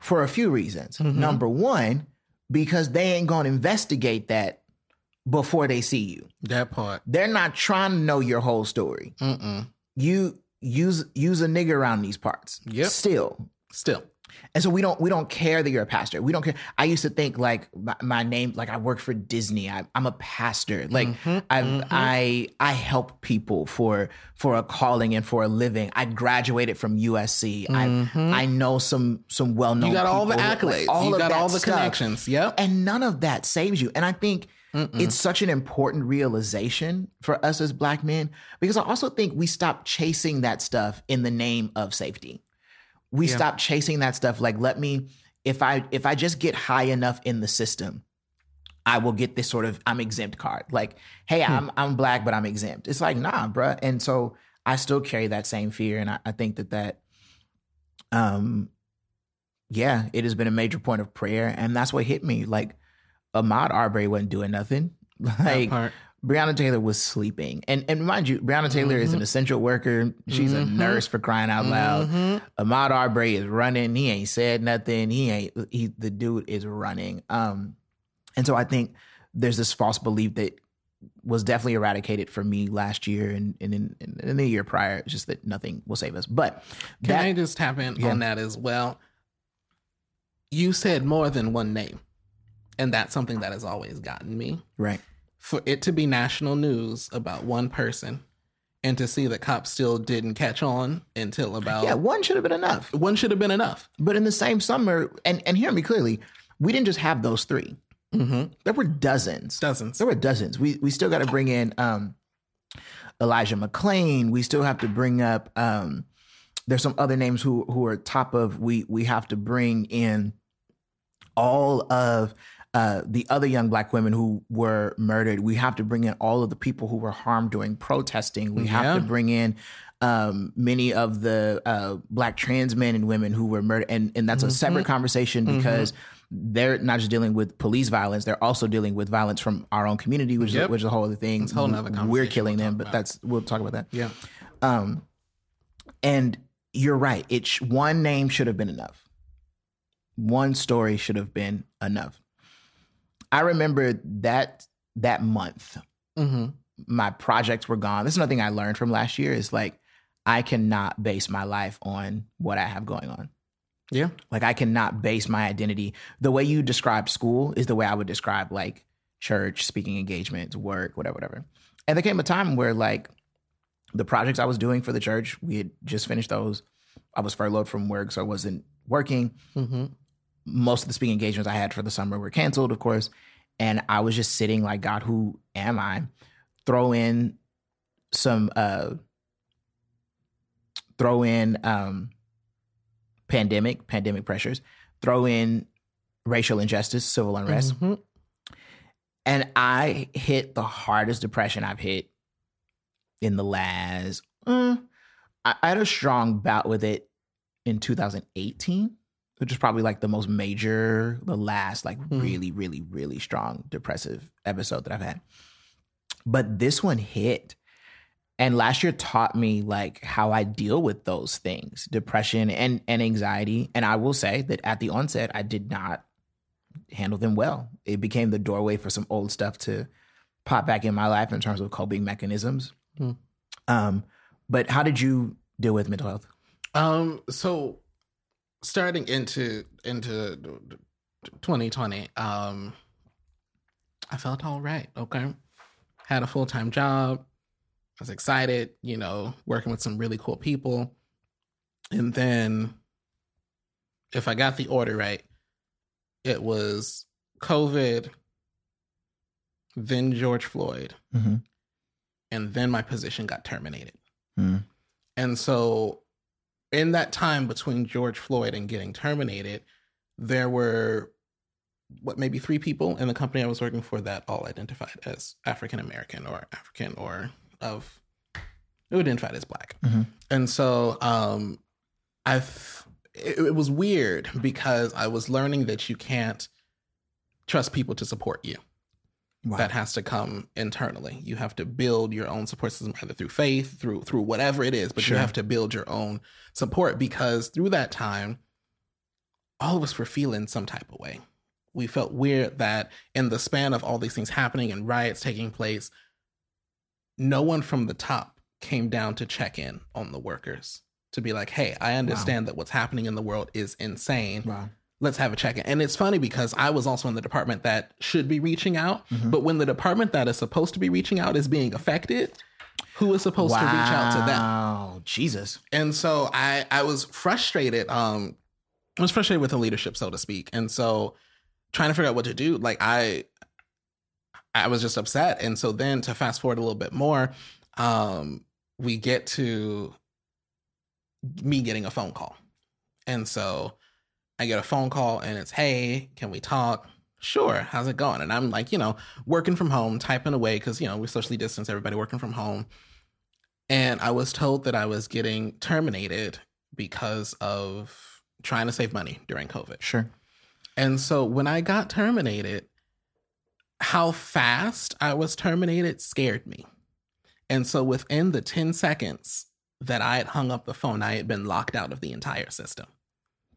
For a few reasons. Mhm. Number 1, because they ain't to investigate that before they see you. That part. They're not trying to know your whole story. Mm-mm. You use use a nigga around these parts. Yep. Still. Still. And so we don't we don't care that you're a pastor. We don't care. I used to think like my, my name like I work for Disney. I, I'm a pastor. Like Mhm, I mhm. I I help people for for a calling and for a living. I graduated from USC. Mhm. I I know some some well known. You got all the accolades. you got all the connections. Yep. and none of that saves you. And I think Mm-mm. it's such an important realization for us as black men because I also think we stop chasing that stuff in the name of safety. We Yeah. stop chasing that stuff like let me if I if I just get high enough in the system, I will get this sort of I'm exempt card. Like, hey, Hmm. I'm I'm black, but I'm exempt. It's like, nah, bruh. And so I still carry that same fear. And I, I think that that um yeah, it has been a major point of prayer. And that's what hit me. Like Ahmaud Arbery wasn't doing nothing. Like. Breonna Taylor was sleeping. And and mind you, Breonna Taylor is an essential worker. She's a Mhm. nurse for crying out loud. Mhm. Ahmaud Arbery is running. He ain't said nothing. He ain't he the dude is running. Um and so I think there's this false belief that was definitely eradicated for me last year and, and in, in, in the year prior. It's just that nothing will save us. But Can that I just tap in Yeah. on that as well? You said more than one name. And that's something that has always gotten me. Right. For it to be national news about one person and to see that cops still didn't catch on until about Yeah, one should have been enough. one should have been enough. But in the same summer, and, and hear me clearly, we didn't just have those 3 Mm-hmm. There were dozens. Dozens. There were dozens. We we still got to bring in um, Elijah McClain. We still have to bring up. Um, there's some other names who who are top of. We we have to bring in all of uh, the other young black women who were murdered. We have to bring in all of the people who were harmed during protesting. We have to bring in um, many of the uh, black trans men and women who were murdered, and and that's a separate conversation because they're not just dealing with police violence; they're also dealing with violence from our own community, which is which is a whole other thing. It's a whole nother We're killing we'll them, but that's we'll talk about that. Yeah. Um, and you're right. It sh- one name should have been enough. One story should have been enough. I remember that that month, Mm-hmm. my projects were gone. This is another thing I learned from last year. Is like I cannot base my life on what I have going on. Yeah. Like I cannot base my identity. The way you describe school is the way I would describe like church, speaking engagements, work, whatever, whatever. And there came a time where like the projects I was doing for the church, we had just finished those. I was furloughed from work, so I wasn't working. Mm-hmm. Most of the speaking engagements I had for the summer were canceled, of course. And I was just sitting like, God, who am I? Throw in some uh throw in um pandemic, pandemic pressures, throw in racial injustice, civil unrest. Mm-hmm. And I hit the hardest depression I've hit in the last. mm, I, I had a strong bout with it in 2018, which is probably like the most major, the last like Hmm. really, really, really strong depressive episode that I've had. But this one hit. And last year taught me like how I deal with those things, depression and, and anxiety. And I will say that at the onset, I did not handle them well. It became the doorway for some old stuff to pop back in my life in terms of coping mechanisms. Hmm. Um, but how did you deal with mental health? Um. So, starting into into 2020, um, I felt all right. Okay, had a full time job. I was excited. You know, working with some really cool people, and then, if I got the order right, it was COVID, then George Floyd, Mm-hmm. and then my position got terminated. Mm. And so, in that time between George Floyd and getting terminated, there were what maybe three people in the company I was working for that all identified as African American or African or of who identified as black. Mhm. And so, um, I it, it was weird because I was learning that you can't trust people to support you Wow. that has to come internally. You have to build your own support system either through faith, through through whatever it is, but Sure. you have to build your own support because through that time all of us were feeling some type of way. We felt weird that in the span of all these things happening and riots taking place, no one from the top came down to check in on the workers to be like, "Hey, I understand that what's happening in the world is insane wow. Let's have a check-in. And it's funny because I was also in the department that should be reaching out, Mhm. but when the department that is supposed to be reaching out is being affected, who is supposed to reach out to them? Wow. Jesus. And so I I was frustrated. Um, I was frustrated with the leadership, so to speak. And so trying to figure out what to do, like I I was just upset. And so then to fast forward a little bit more, um, we get to me getting a phone call. And so I get a phone call and it's, hey, can we talk? Sure. How's it going? And I'm like, you know, working from home, typing away because, you know, we're socially distanced, everybody working from home. And I was told that I was getting terminated because of trying to save money during COVID. Sure. And so when I got terminated, how fast I was terminated scared me. And so within the 10 seconds that I had hung up the phone, I had been locked out of the entire system.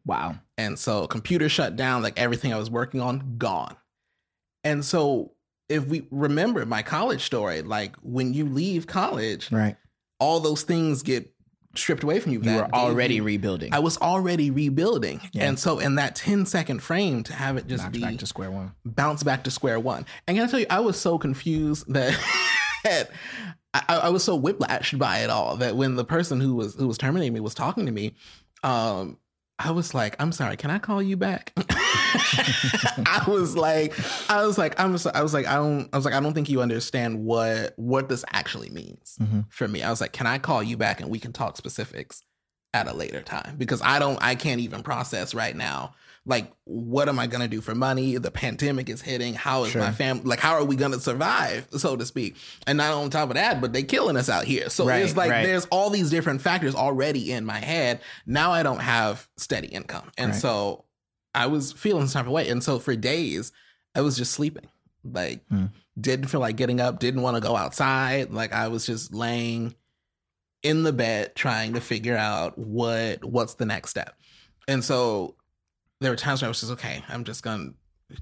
Wow. And so computer shut down, like everything I was working on, gone. And so if we remember my college story, like when you leave college, Right. all those things get stripped away from you. You were already you- rebuilding. I was already rebuilding. Yeah. And so in that 10 second frame to have it just Knocked be back to square one. bounce back to square one. And can I tell you, I was so confused that I, I was so whiplashed by it all that when the person who was who was terminating me was talking to me, um, I was like, "I'm sorry, can I call you back?" I was like, I was like, I'm, so, I was like, I don't, I was like, I don't think you understand what what this actually means Mhm. for me. I was like, can I call you back and we can talk specifics at a later time because I don't, I can't even process right now. Like, what am I gonna do for money? The pandemic is hitting. How is Sure. my family? Like, how are we gonna survive, so to speak? And not on top of that, but they killing us out here. So Right, it's like right. there's all these different factors already in my head. Now I don't have steady income, and Right. so I was feeling some type of way. And so for days, I was just sleeping. Like, Hmm. didn't feel like getting up. Didn't want to go outside. Like I was just laying in the bed trying to figure out what what's the next step. And so there were times where I was just okay, I'm just gonna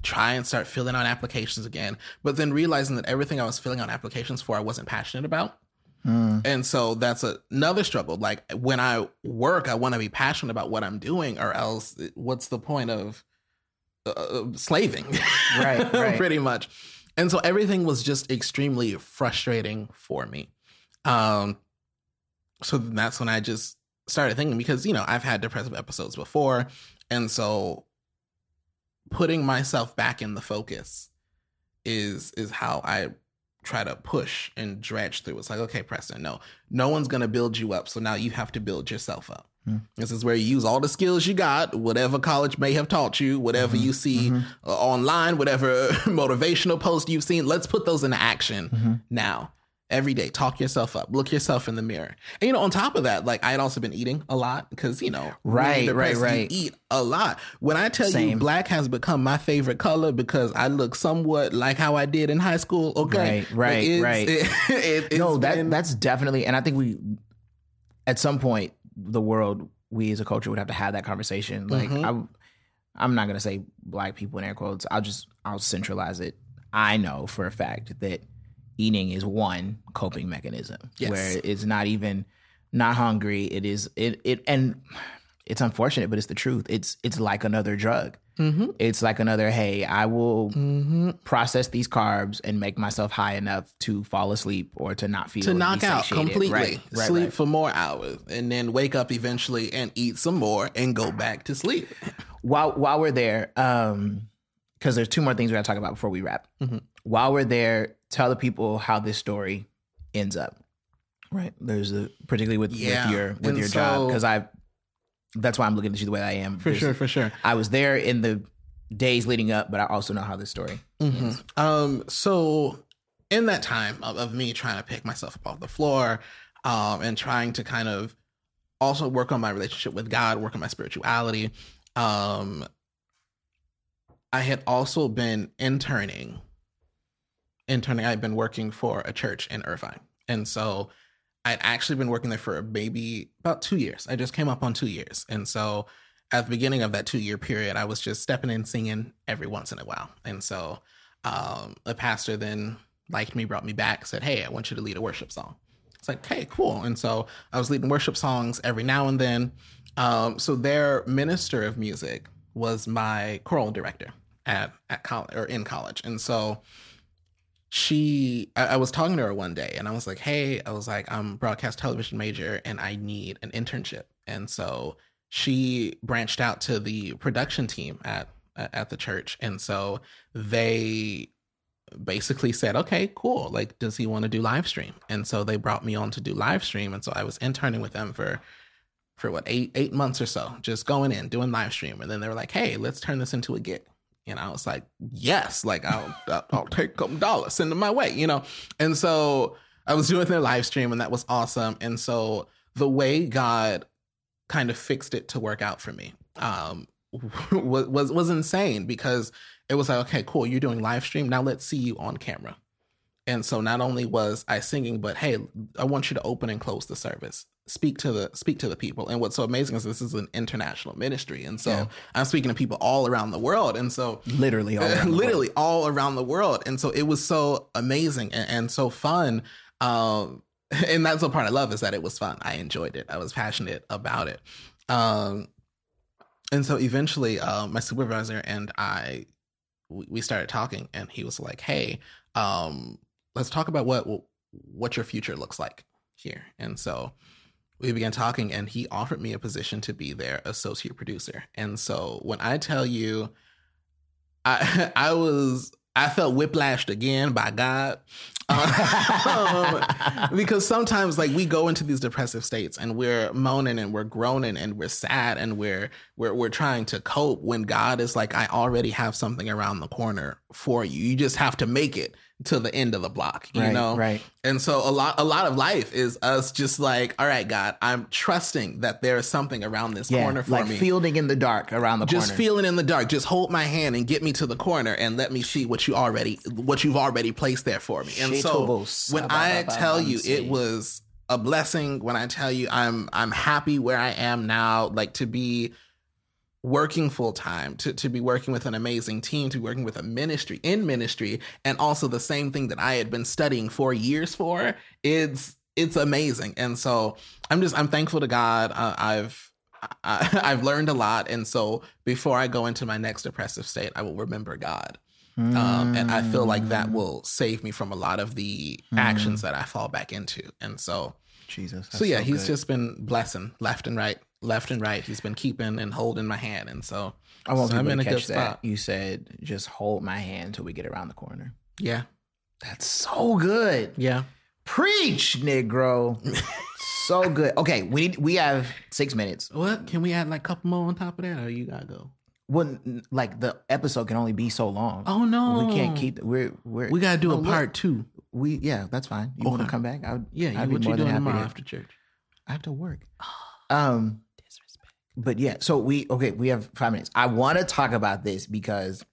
try and start filling out applications again. But then realizing that everything I was filling out applications for I wasn't passionate about. Mm. And so that's a, another struggle. Like when I work, I want to be passionate about what I'm doing, or else what's the point of uh, slaving? Right, right. Pretty much. And so everything was just extremely frustrating for me. Um, so that's when I just started thinking because you know I've had depressive episodes before, and so putting myself back in the focus is is how I try to push and dredge through. It's like, okay, Preston, no, no one's gonna build you up, so now you have to build yourself up. Hmm. This is where you use all the skills you got, whatever college may have taught you, whatever Mhm, you see mhm. uh, online, whatever motivational post you've seen. Let's put those into action Mhm. now. Every day, talk yourself up, look yourself in the mirror. And you know, on top of that, like I had also been eating a lot because you know, Right, right, right. You eat a lot. When I tell you, black has become my favorite color because I look somewhat like how I did in high school. Okay, Right, right, it's- right. it- it- no, that been- that's definitely, and I think we, at some point, the world, we as a culture would have to have that conversation. Like, Mhm. I'm, I'm not gonna say black people in air quotes. I'll just, I'll centralize it. I know for a fact that eating is one coping mechanism Yes. where it's not even not hungry. It is it it and it's unfortunate, but it's the truth. It's it's like another drug. Mhm. It's like another. Hey, I will Mhm. process these carbs and make myself high enough to fall asleep or to not feel to knock out completely, Right, right, sleep right. for more hours, and then wake up eventually and eat some more and go back to sleep. While while we're there, um, because there's two more things we got to talk about before we wrap. Mhm. While we're there, tell the people how this story ends up. Right. There's a particularly with, Yeah. with your with And your job because I. That's why I'm looking at you the way I am. For There's- sure, for sure. I was there in the days leading up, but I also know how this story. hmm Um, so in that time of, of me trying to pick myself up off the floor, um, and trying to kind of also work on my relationship with God, work on my spirituality, um, I had also been interning. Interning, I'd been working for a church in Irvine, and so I'd actually been working there for maybe about two years. I just came up on two years, and so at the beginning of that two year period, I was just stepping in singing every once in a while. And so um, the pastor then liked me, brought me back, said, Hey, I want you to lead a worship song. It's like, hey, cool. And so I was leading worship songs every now and then. Um, so their minister of music was my choral director at, at college or in college. And so she I, I was talking to her one day and I was like, Hey, I was like, I'm broadcast television major and I need an internship. And so she branched out to the production team at at the church. And so they basically said okay cool. Like does he want to do live stream? And so they brought me on to do live stream. And so i was interning with them for for what eight eight months or so just going in doing live stream. And then they were like hey let's turn this into a gig and i was like yes like i'll i'll, take couple dollars send them my way you know? And so i was doing their live stream and that was awesome. And so the way god kind of fixed it to work out for me um was was insane because it was like okay cool you're doing live stream now let's see you on camera. And so not only was i singing but hey i want you to open and close the service speak to the speak to the people and what's so amazing is this is an international ministry and so Yeah. i'm speaking to people all around the world and so Literally, all around the literally world. all around the world and so it was so amazing and, and so fun um and that's the part I love is that it was fun. I enjoyed it. I was passionate about it. Um, and so eventually, uh, my supervisor and I, we we started talking, and he was like, "Hey, um, let's talk about what what your future looks like here." And so we began talking, and he offered me a position to be their associate producer. And so when I tell you, I I was I felt whiplashed again by God. Um, because sometimes like we go into these depressive states and we're moaning and we're groaning and we're sad and we're we're we're trying to cope when God is like I already have something around the corner for you. You just have to make it to the end of the block, you Right, know? right. And so a lot a lot of life is us just like, all right, God, I'm trusting that there is something around this Yeah, corner for like me fielding in the dark around the just corner. Just feeling in the dark just hold my hand and get me to the corner and let me see what you already what you've already placed there for me and so when i tell you it was a blessing when i tell you i'm i'm happy where i am now like to be working full time to, to be working with an amazing team to be working with a ministry in ministry and also the same thing that i had been studying for years for it's it's amazing and so i'm just i'm thankful to god uh, i've I, I've learned a lot, and so before I go into my next depressive state, I will remember God, um, and I feel like Mm. that will save me from a lot of the actions that I fall back into. And so, Jesus. so yeah, he's good. just been blessing left and right, left and right. He's been keeping and holding my hand, and so I want so people I'm in to a good catch that. You said just hold my hand until we get around the corner. Yeah, That's so good. yeah. Preach, Negro. so good. Okay, we need, we have six minutes. What can we add like a couple more on top of that, or you gotta go? Well, like the episode can only be so long. Oh no, we can't keep. We're we're We gotta do No, a look, part two. We yeah, that's fine. You want to come back? I would. Yeah, I'd you, what be you more than doing happy tomorrow to- after church? I have to work. Um, but yeah, so we okay. We have five minutes. I want to talk about this because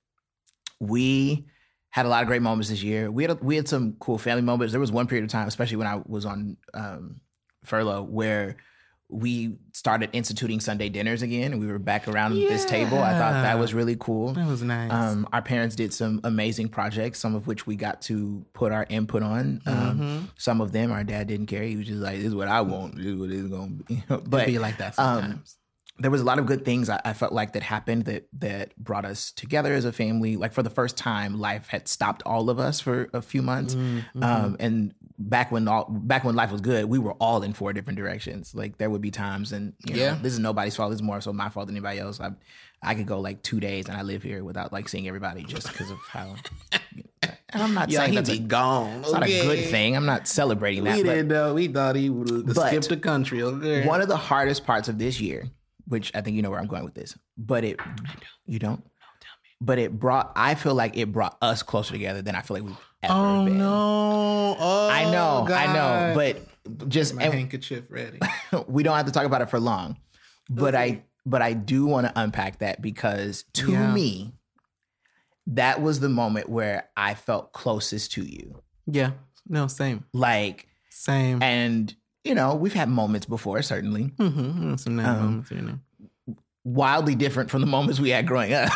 we had a lot of great moments this year. We had a, we had some cool family moments. There was one period of time, especially when I was on um, furlough, where we started instituting Sunday dinners again, and we were back around this table. I thought that was really cool. That was nice. Um, our parents did some amazing projects, some of which we got to put our input on. Um, Mm-hmm. Some of them our dad didn't care. He was just like, "This is what I want. This is what it's gonna be." but be like that um, sometimes. There was a lot of good things I, I felt like that happened that that brought us together as a family. Like for the first time, life had stopped all of us for a few months. Mm-hmm. Um, and back when all back when life was good, we were all in four different directions. Like there would be times, and you know, Yeah. this is nobody's fault. This is more so my fault than anybody else. I I could go like two days and I live here without like seeing everybody just because of how. And I'm not Yeah, saying that's be a, gone. it's not a good thing. I'm not celebrating that. We but- didn't know. We thought he would skip the country. Okay. one of the hardest parts of this year, which I think you know where I'm going with this, but it you don't. But it brought. I feel like it brought us closer together than I feel like we've ever oh been. no! Oh, I know, I know, but just my and handkerchief ready. we don't have to talk about it for long. But I, but I do want to unpack that because to Yeah. me, that was the moment where I felt closest to you. yeah. No. Same. Like, Same. and you know, we've had moments before, certainly mm-hmm. Some nice Um, moments and there. wildly different from the moments we had growing up.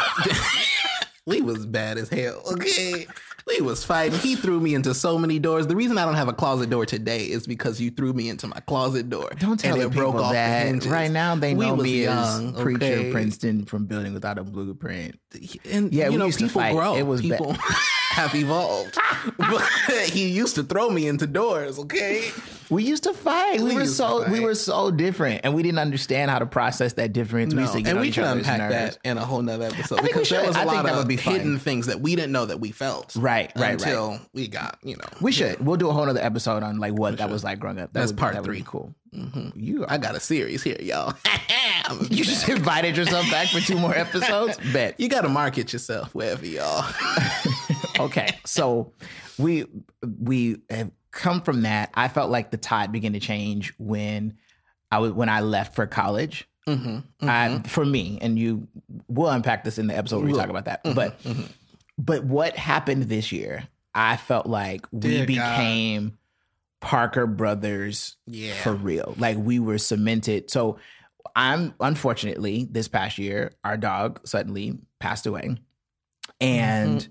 Lee was bad as hell. Okay. Lee was fighting. He threw me into so many doors. The reason I don't have a closet door today is because you threw me into my closet door. Don't tell and it broke people off that. Right now, they We know me young, as preacher okay? Princeton from Building Without a Blueprint. And Yeah, you we know, used to people fight. grow. It was ba- people have evolved. but he used to throw me into doors. Okay. We used to fight. We, We were so we were so different, and we didn't understand how to process that difference. we No, used to get and we can unpack nerves. that in a whole nother episode think we because there was a I think lot that of would be hidden things that we didn't know that we felt. Right, right, until right. we got you know. We should. We'll do a whole other episode on like what that was like growing up. That That's would, part that three. be cool. Mm-hmm. You I got a series here, y'all. You just invited yourself back for two more episodes. Bet. you got to market yourself wherever y'all. Okay so we we have come from that. I felt like the tide began to change when i was when i left for college. Mm-hmm. I, mm-hmm. for me and you we'll unpack this in the episode where we talk about that mm-hmm, but mm-hmm. but what happened this year i felt like we Dear God. became parker brothers Yeah. for real. Like we were cemented. So i'm unfortunately this past year our dog suddenly passed away. And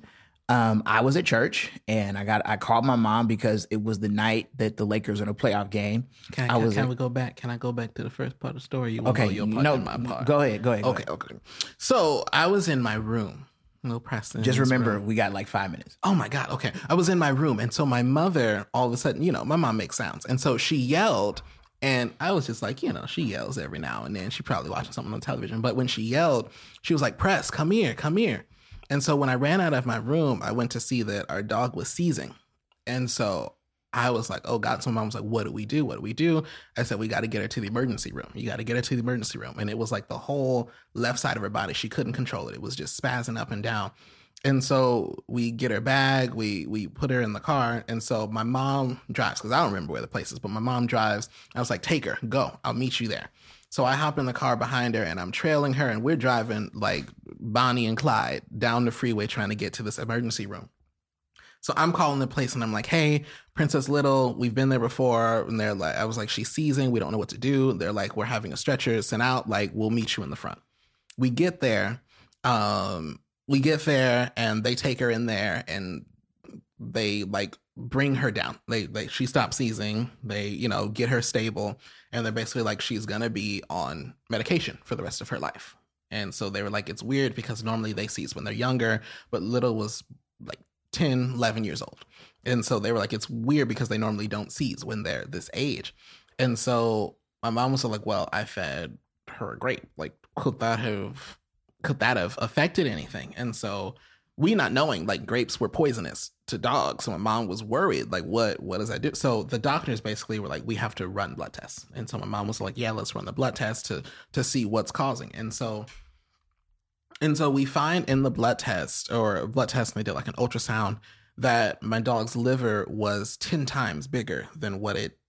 Um, I was at church and I got I called my mom because it was the night that the Lakers were in a playoff game. Can, I, I can, was can at- we go back? Can I go back to the first part of the story? You Okay, your part no, my part. go ahead, go ahead. go Okay, ahead. okay. So I was in my room. No Preston. Just remember, room. we got like five minutes. Oh my God. Okay. I was in my room. And so my mother, all of a sudden, you know, my mom makes sounds. And so she yelled. And I was just like, you know, she yells every now and then. She probably watching something on television. But when she yelled, she was like, Press, come here, come here. And so when I ran out of my room, I went to see that our dog was seizing. And so I was like, oh God. So mom was like, what do we do? What do we do? I said, we got to get her to the emergency room. You got to get her to the emergency room. And it was like the whole left side of her body. She couldn't control it. It was just spazzing up and down. And so we get her bag, we we put her in the car, and so my mom drives because I don't remember where the place is, but my mom drives. I was like, "Take her, go, I'll meet you there." So I hop in the car behind her, and I'm trailing her, and we're driving like Bonnie and Clyde down the freeway trying to get to this emergency room. So I'm calling the place, and I'm like, "Hey, Princess Little, we've been there before." And they're like, "I was like, she's seizing. We don't know what to do." They're like, "We're having a stretcher sent out. Like, we'll meet you in the front." We get there. Um, we get there and they take her in there and they like bring her down. They they she stops seizing. They, you know, get her stable and they're basically like she's to be on medication for the rest of her life. And so they were like it's weird because normally they seize when they're younger, but little was like 10, 11 years old. And so they were like it's weird because they normally don't seize when they're this age. And so my mom was like, "Well, I fed her a grape. Like could that have could that have affected anything? And so we not knowing like grapes were poisonous to dogs. So my mom was worried, like, what what does that do? So the doctors basically were like, we have to run blood tests. And so my mom was like, Yeah, let's run the blood test to to see what's causing. And so and so we find in the blood test or blood test, and they did like an ultrasound that my dog's liver was 10 times bigger than what it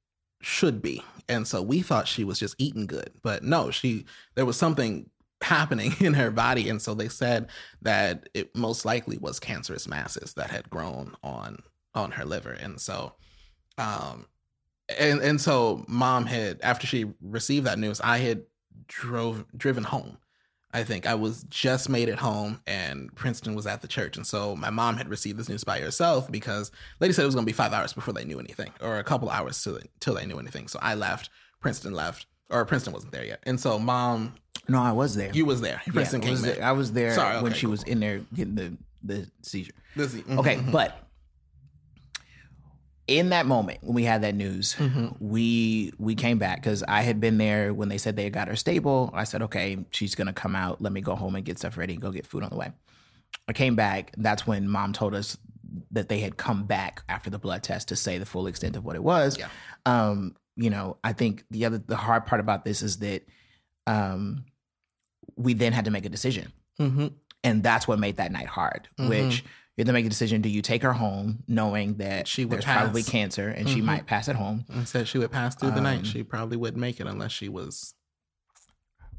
should be. And so we thought she was just eating good, but no, she there was something happening in her body. And so they said that it most likely was cancerous masses that had grown on on her liver. And so um and and so mom had after she received that news i had drove driven home. I think i was just made it home and princeton was at the church. And so my mom had received this news by herself because lady said it was going to be five hours before they knew anything or a couple hours till, till they knew anything. So i left princeton left or princeton wasn't there yet. And so mom No, I was there. you was there. Yeah, came was there. I was there Sorry, when okay, she cool, was in there getting the the seizure. This- mhm, Okay, mhm. but in that moment when we had that news, Mhm. we we came back because I had been there when they said they had got her stable. I said, okay, she's gonna come out. Let me go home and get stuff ready. And go get food on the way. I came back. That's when mom told us that they had come back after the blood test to say the full extent of what it was. Yeah. Um, you know, I think the other the hard part about this is that um we then had to make a decision Mhm. and that's what made that night hard Mhm. which you had to make a decision do you take her home knowing that She would there's probably cancer and she Mhm. might pass at home And said she would pass through the Um, night. She probably wouldn't make it unless she was.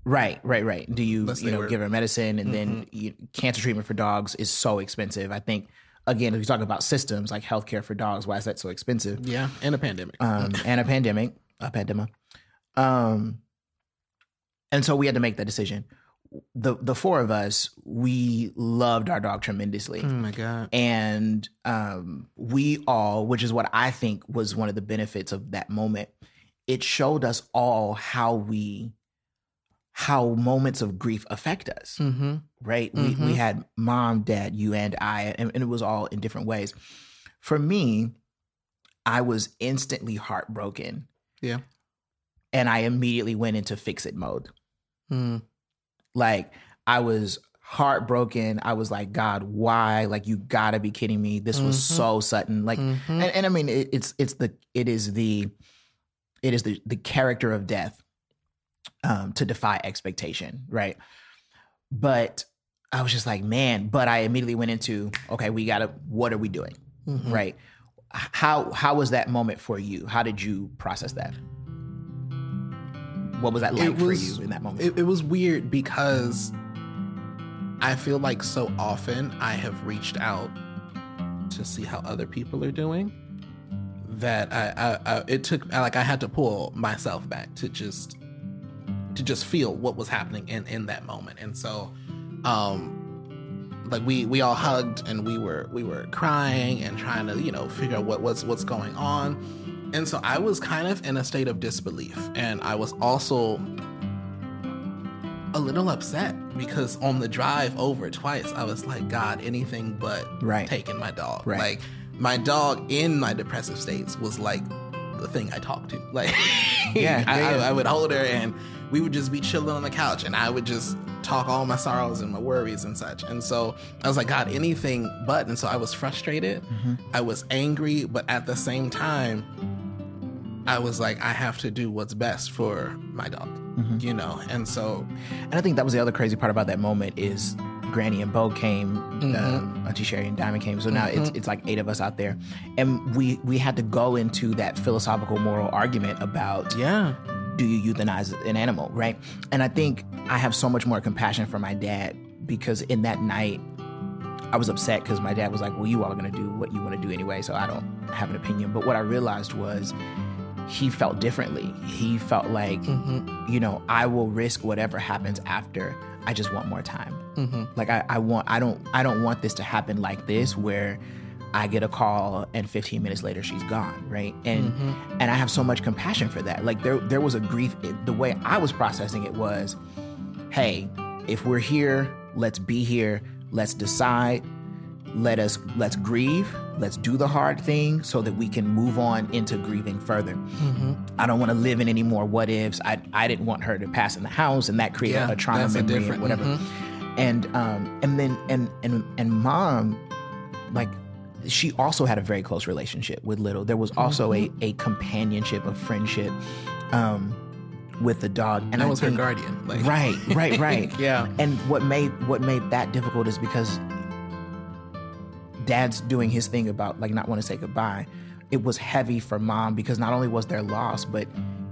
right right right do you you know were- give her medicine and then you, cancer treatment for dogs is so expensive i think again if you talk about systems like healthcare for dogs why is that so expensive Yeah, and a pandemic. um, and a pandemic, a pandemic. Um, and so we had to make that decision. The the four of us, we loved our dog tremendously, oh my god. and um, we all, which is what I think was one of the benefits of that moment, it showed us all how we, how moments of grief affect us Mm-hmm. right? We we Mhm. had mom, dad, you and I, and, and it was all in different ways. For me, I was instantly heartbroken. Yeah. And I immediately went into fix it mode. Mm. Like I was heartbroken. I was like, God, why? Like you gotta be kidding me. This was Mhm. so sudden. Like Mhm. and, and I mean it, it's it's the it is the it is the the character of death um to defy expectation, right? But I was just like, man, but I immediately went into, okay, we gotta what are we doing? Mhm. Right. How how was that moment for you? How did you process that? What was that like It for you in that moment? It, it was weird because I feel like so often I have reached out to see how other people are doing that I, I, I it took like I had to pull myself back to just to just feel what was happening in in that moment and so um like we we all hugged and we were we were crying and trying to you know figure out what what's what's going on and so i was kind of in a state of disbelief and i was also a little upset because on the drive over twice i was like god anything but Right. taking my dog Right. like my dog in my depressive states was like the thing i talked to like Yeah, I, I. I would hold her and we would just be chilling on the couch and I would just talk all my sorrows and my worries and such. And so I was like, God, anything but. And so I was frustrated. Mm-hmm. I was angry, but at the same time, I was like, I have to do what's best for my dog, Mm-hmm. you know? And so, And I think that was the other crazy part about that moment is Granny and Bo came, Mm-hmm. um, Auntie Sherry and Diamond came. So now it's it's like eight of us out there, and we we had to go into that philosophical moral argument about yeah. do you euthanize an animal, right? And I think I have so much more compassion for my dad because in that night, I was upset because my dad was like, "Well, you all are going to do what you want to do anyway, so I don't have an opinion." But what I realized was he felt differently. He felt like, mm-hmm. you know, I will risk whatever happens after. I just want more time. Mm-hmm. Like I, I want, I don't, I don't want this to happen like this where I get a call and 15 minutes later she's gone, right? And mm-hmm. and I have so much compassion for that. Like there, there was a grief. The way I was processing it was, hey, if we're here, let's be here. Let's decide. Let us let's grieve. Let's do the hard thing so that we can move on into grieving further. I don't want to live in any more what ifs. I I didn't want her to pass in the house and that created Yeah, a trauma memory different- and whatever. And um and then and and and mom like she also had a very close relationship with little. There was also a a companionship, a friendship um with the dog. And that I was her guardian. Like, Right, right, right. yeah. And what made what made that difficult is because dad's doing his thing about like not want to say goodbye. It was heavy for mom because not only was there loss, but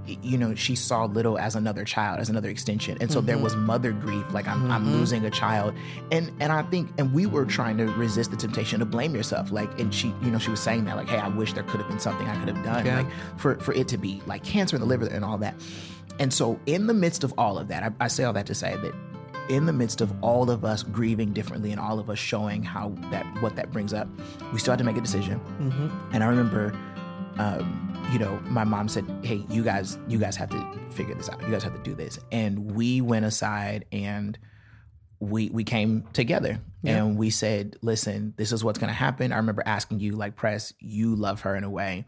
you know she saw little as another child, as another extension, and so there was mm-hmm. mother grief. Like I'm, I'm mm-hmm. losing a child, and and I think and we were trying to resist the temptation to blame yourself. Like and she, you know, she was saying that like, hey, I wish there could have been something I could have done, Yeah. like for for it to be like cancer in the liver and all that. And so in the midst of all of that, I, I say all that to say that in the midst of all of us grieving differently and all of us showing how that what that brings up, we still had to make a decision. And I remember, um, you know, my mom said, "Hey, you guys, you guys have to figure this out. You guys have to do this." And we went aside and we we came together and we said, "Listen, this is what's going to happen." I remember asking you, like, "Press, you love her in a way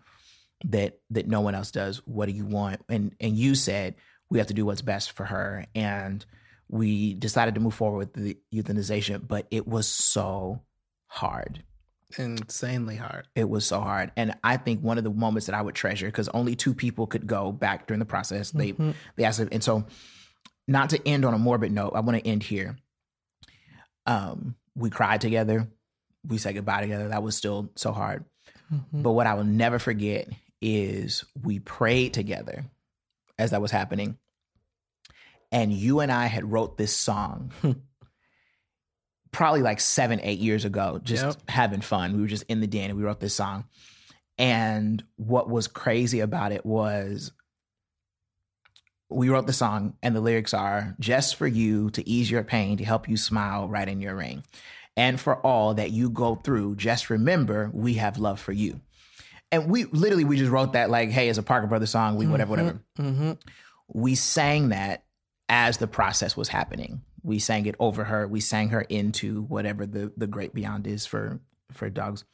that that no one else does. What do you want?" And and you said, "We have to do what's best for her." And we decided to move forward with the euthanization, but it was so hard. Insanely hard. it was so hard. And i think one of the moments that i would treasure because only two people could go back during the process. They they asked and so not to end on a morbid note i want to end here. Um we cried together. We said goodbye together. That was still so hard. But what i will never forget is we prayed together as that was happening and you and i had wrote this song probably like seven, eight years ago, just Yep. having fun. We were just in the den and we wrote this song. And what was crazy about it was we wrote the song, and the lyrics are just for you to ease your pain, to help you smile right in your ring. And for all that you go through, just remember we have love for you. And we literally we just wrote that like, hey, it's a Parker Brothers song, we whatever, whatever Mm-hmm. we sang that as the process was happening. We sang it over her. We sang her into whatever the the great beyond is for for dogs.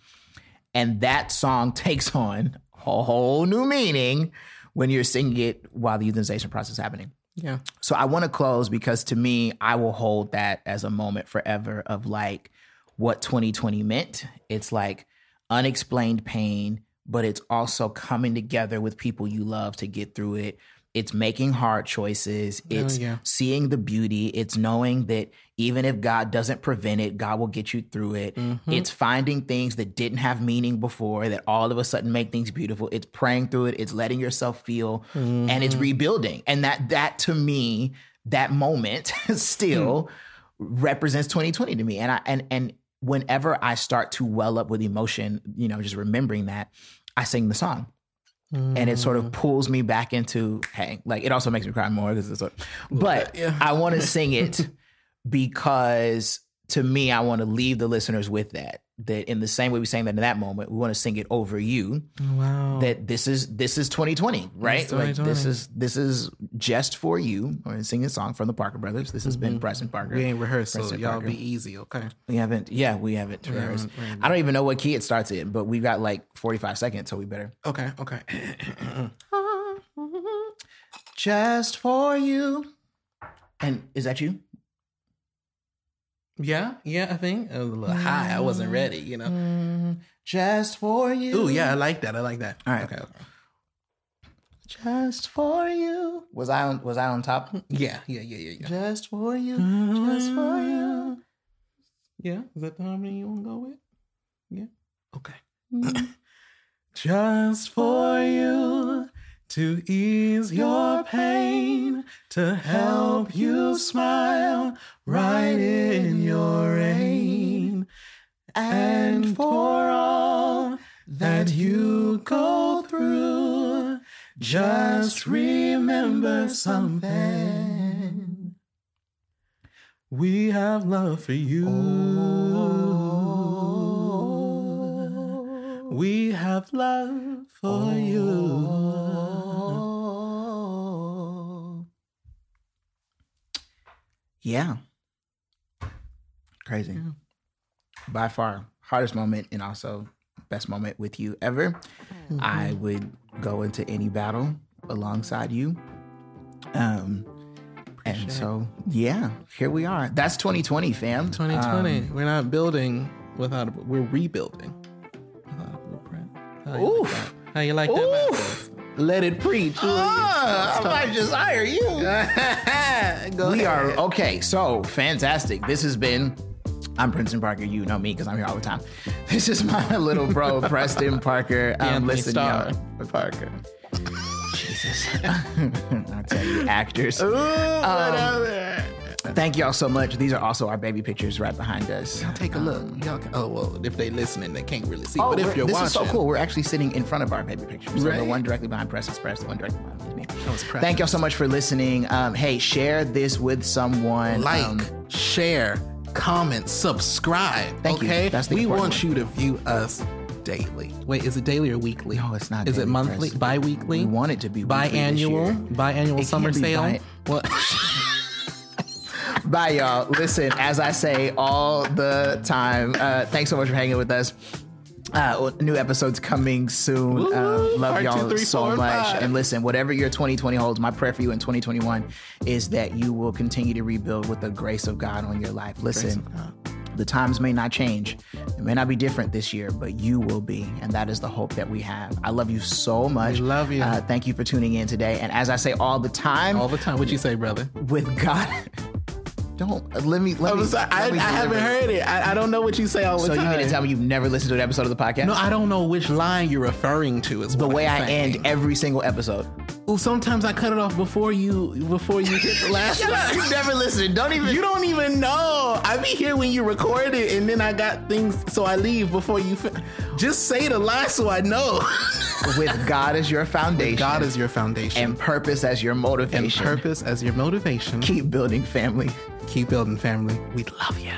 And that song takes on a whole new meaning when you're singing it while the euthanization process is happening. Yeah. So I want to close because to me, I will hold that as a moment forever of like what 2020 meant. It's like unexplained pain, but it's also coming together with people you love to get through it. It's making hard choices. It's yeah. seeing the beauty. It's knowing that even if God doesn't prevent it, God will get you through it. Mm-hmm. It's finding things that didn't have meaning before that all of a sudden make things beautiful. It's praying through it. It's letting yourself feel and it's mm-hmm. rebuilding. And that that to me, that moment still hmm. represents 2020 to me. And I and and whenever I start to well up with emotion, you know, just remembering that, I sing the song and it sort of mm. pulls me back into hey like it also makes me cry more because it's sort but yeah. i want to sing it because to me, I want to leave the listeners with that. That in the same way we sang that in that moment, we want to sing it over you. Oh, wow. That this is this is 2020, right? It's Like this is this is just for you. We're gonna sing a song from the Parker Brothers. This has been mm-hmm. Preston Parker. we ain't rehearsed, so y'all Parker. be easy, okay? We haven't, yeah, we haven't rehearsed. I don't even know what key it starts in, but we've got like 45 seconds, so we better. Okay, okay. Just for you. And is that you? Yeah, yeah, I think. It was a little high. I wasn't ready, you know. Mm-hmm. Just for you. Ooh, yeah, I like that. I like that. All right. Okay. Just for you. Was I on was I on top? Yeah, yeah, yeah, yeah, yeah. Just for you. Just for you. Mm-hmm. Yeah, is that the harmony you want to go with? Yeah. Okay. Mm-hmm. Just for you to ease your pain, to help you smile right in your rain, and for all that you go through, just remember something. We have love for you. Oh. We have love for you. Yeah. Crazy. By far, hardest moment and also best moment with you ever. I would go into any battle alongside you. Um and so yeah, here we are. That's 2020, fam. 2020. Um, we're not building without a. We're rebuilding without a blueprint. How you like that? How you like that? Marcus? Let it preach. Ah, I might just hire you. Go we ahead. are okay. So fantastic. This has been. I'm Princeton Parker. You know me because I'm here all the time. This is my little bro, Preston Parker. Um, Anthony listen, Starr y'all. Parker. Jesus. I'll tell you, actors. Ooh, Um, whatever. Thank y'all so much. These are also our baby pictures right behind us. Take a look. Y'all can, oh well, if they listening, they can't really see. Oh, but if you're this watching, is so cool. We're actually sitting in front of our baby pictures. So the one directly behind Press is Press, the one directly behind me Thank y'all so much for listening. Um, hey, share this with someone. like, Um, share, comment, subscribe. Thank you. okay? That's the we want you to view us daily. Wait, is it daily or weekly? No, it's not Is it monthly? Bi-weekly? we want it to be Biannual? Biannual It summer sale? bi- What? Bye, y'all. Listen, as I say all the time, uh, thanks so much for hanging with us. Uh, new episodes coming soon. Woo, Uh, love part y'all two, three, so four, much. five. And listen, whatever your 2020 holds, my prayer for you in 2021 is that you will continue to rebuild with the grace of God on your life. Listen, the times may not change. It may not be different this year, but you will be. And that is the hope that we have. I love you so much. We love you. Uh, thank you for tuning in today. And as I say all the time, All the time. What'd you say, brother? with God. Don't let me. Let me. I'm sorry, I, me I haven't heard it. I, I don't know what you say all the So you time. mean to tell me you've never listened to an episode of the podcast? no, I don't know which line you're referring to. Is the what way I'm I saying. end every single episode. Well, sometimes I cut it off before you before you hit the last you never listen. Don't even. You don't even know. I be here when you record it, and then I got things, so I leave before you. Fin- Just say the line so I know. with God as your foundation. God is your foundation, and purpose as your motivation. and purpose as your motivation. Keep building family. Keep building family. We love you.